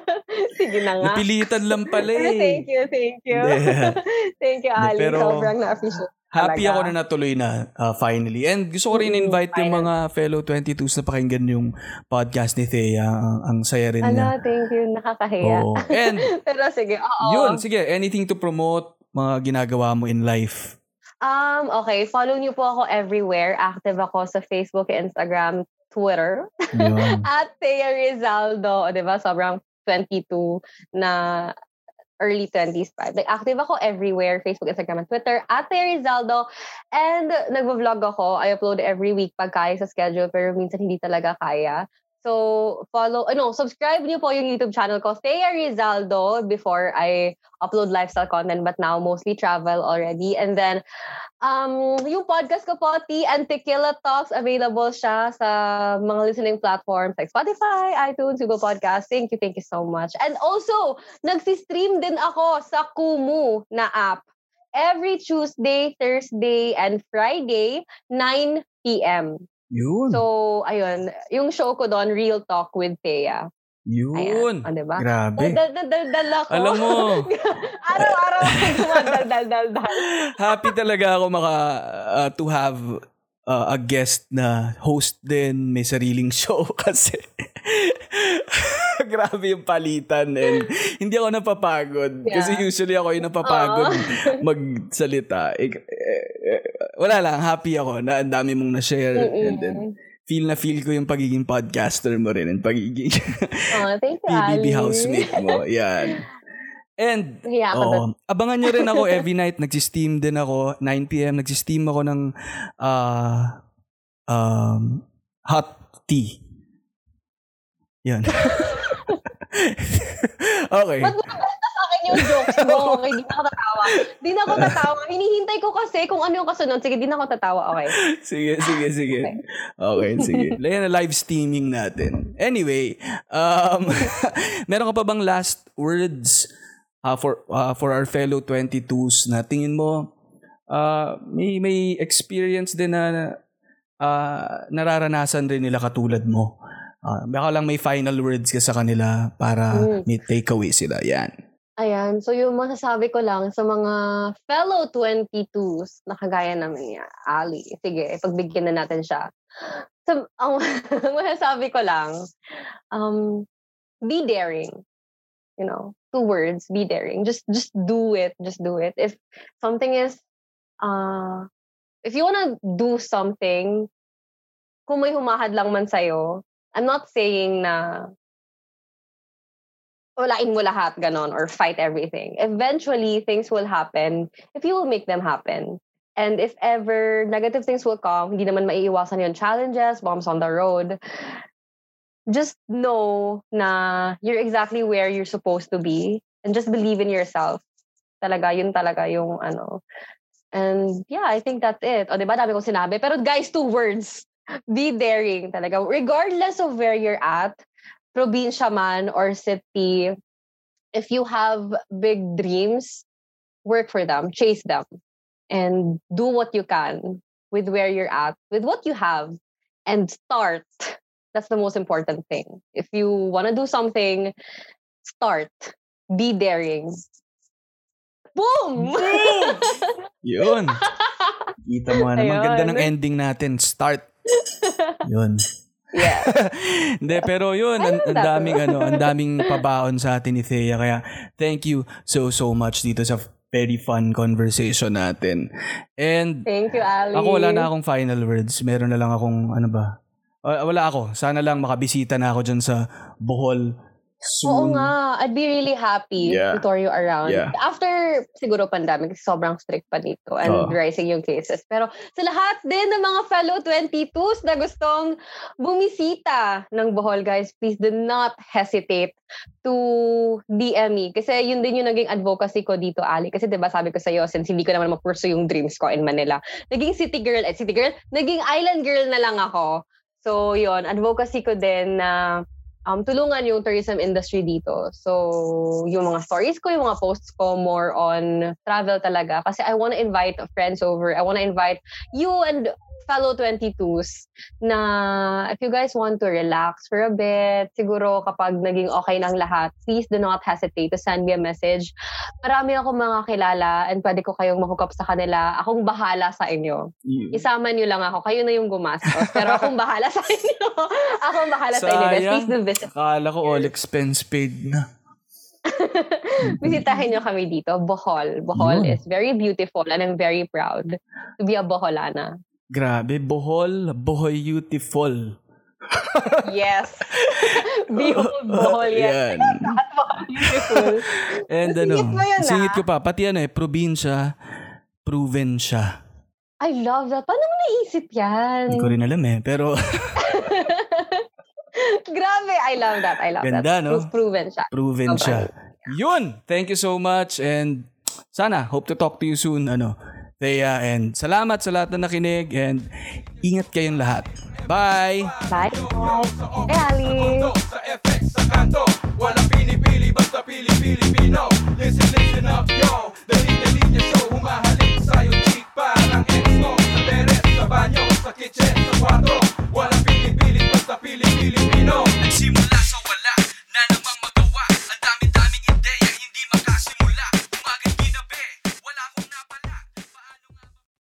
Sige na nga. napilitan lang pala eh. thank you, thank you. Hindi. thank you, Ali. pero Sobrang na-appreciate. Happy talaga. ako na natuloy na uh, finally. And gusto ko rin invite yung finally. mga fellow 22s na pakinggan yung podcast ni Thea. Ang, ang saya rin niya. Ano, thank you. Nakakahiya. Oo. And Pero sige, oo. yun, sige, anything to promote mga ginagawa mo in life. Um, okay, follow niyo po ako everywhere. Active ako sa Facebook, Instagram, Twitter. At Thea Rizaldo, o, di ba? Sobrang 22 na early 20s pa. Like, active ako everywhere, Facebook, Instagram, and Twitter, at Thea Rizaldo. And nagvo-vlog ako. I upload every week pag kaya sa schedule, pero minsan hindi talaga kaya. So, follow, ano, subscribe niyo po yung YouTube channel ko, Thea Rizaldo, before I upload lifestyle content, but now mostly travel already. And then, um, yung podcast ko po, Tea and Tequila Talks, available siya sa mga listening platforms like Spotify, iTunes, Google Podcast. Thank you, thank you so much. And also, nagsistream din ako sa Kumu na app. Every Tuesday, Thursday, and Friday, 9 p.m. Yun. So, ayun, yung show ko doon, Real Talk with Thea. Yun. Ayan, o, diba? Grabe. Dal, dal, dal, dal ako. Alam mo, Araw-araw ako dumadal, dal, dal, dal. happy talaga ako maka uh, to have uh, a guest na host din, may sariling show kasi grabe yung palitan and hindi ako napapagod kasi Yeah. usually ako yung napapagod magsalita. Ik- eh, eh, wala lang, happy ako na ang dami mong na-share and then Mm-mm. feel na feel ko yung pagiging podcaster mo rin and pagiging Oh, thank you, PBB Ali. housemate mo. Yan. And. Oh, abangan nyo rin ako every night. Nagsisteam din ako. 9pm, nagsisteam ako ng ah, um, hot tea. Yan. okay. Ba't sa akin yung jokes mo? Okay, di na ako tatawa. Di na ako tatawa. Hinihintay ko kasi kung ano yung kasunod. Sige, di na ako tatawa. Okay. Sige, sige, sige. Okay, sige. Yan na live streaming natin. Anyway, um, meron ka pa bang last words uh, for uh, for our fellow 22s na tingin mo uh, may may experience din na uh, nararanasan rin nila katulad mo. Uh, baka lang may final words ka sa kanila para Mm. may takeaway sila. Yan. Ayan. So, yung masasabi ko lang sa mga fellow 22s na kagaya naman niya, Ali. Sige, pagbigyan na natin siya. So, ang ang masasabi ko lang, um, be daring. You know, two words, be daring. Just just do it. Just do it. If something is, uh, if you wanna do something, kung may humahad lang man sa'yo, I'm not saying na walain mo lahat, ganon, or fight everything. Eventually, things will happen if you will make them happen. And if ever negative things will come, hindi naman maiiwasan yung challenges, bumps on the road, just know na you're exactly where you're supposed to be and just believe in yourself. Talaga, yun talaga yung ano. And yeah, I think that's it. O, di ba? Dami kong sinabi. Pero guys, two words. Be daring talaga. Regardless of where you're at, probinsya man or city, if you have big dreams, work for them, chase them, and do what you can with where you're at, with what you have, and start. That's the most important thing. If you want to do something, start. be daring. Boom! Yun. Kita mo naman. Ayun. Ganda ng ending natin. Start. Yun. yeah. Hindi, pero yun, ang, ang daming ano, ang daming pabaon sa atin ni Thea. Kaya thank you so so much dito sa very fun conversation natin. And Thank you, Ali. ako wala na akong final words. Meron na lang akong ano ba? Ah, wala ako. Sana lang makabisita na ako dyan sa Bohol Oo soon. nga, I'd be really happy Yeah. to tour you around. Yeah. After siguro pandemic, sobrang strict pa dito and Oo. rising yung cases. Pero sa lahat din ng mga fellow 22s na gustong bumisita ng Bohol, guys, please do not hesitate to DM me. Kasi yun din yung naging advocacy ko dito, Ali. Kasi 'di ba sabi ko sa iyo, since hindi ko naman ma-pursue yung dreams ko in Manila, naging city girl, eh, city girl, naging island girl na lang ako. So, yon advocacy ko din na um, tulungan yung tourism industry dito. So, yung mga stories ko, yung mga posts ko, more on travel talaga. Kasi I want to invite friends over. I want to invite you and fellow 22s na if you guys want to relax for a bit, siguro kapag naging okay ng lahat, please do not hesitate to send me a message. Marami akong mga kilala and pwede ko kayong mahook up sa kanila. Akong bahala sa inyo. Y- Isama niyo lang ako. Kayo na yung gumastos. Pero akong bahala sa inyo. akong bahala sa inyo. guys. Please do visit. Akala ko all expense paid na. Bisitahin niyo kami dito. Bohol. Bohol Yun. is very beautiful and I'm very proud to be a Boholana. Grabe, Bohol, Bohoy beautiful. Yes. Behold, Bohol. Yes. Yan. Beautiful. And ano, Singit ah. ko pa, pati ano eh, probinsya, proven siya. I love that. Paano mo naisip yan? Hindi ko rin alam eh, pero Grabe. I love that. I love Ganda, that. no? Proven siya. proven Sobrang. siya. Yun! Thank you so much and sana, hope to talk to you soon, ano, Thea, and salamat sa lahat na nakinig and ingat kayong lahat. Bye! Bye! Hey, Ali! Walang pinipili, basta pili-pili-pino Listen, listen up, yo Dali-dali niya show, humahalik sa'yo Cheek parang ex mo Sa teres, sa banyo, sa kitchen, sa kwarto Walang pinipili, basta pili-pili-pino Nagsimula sa wala na namang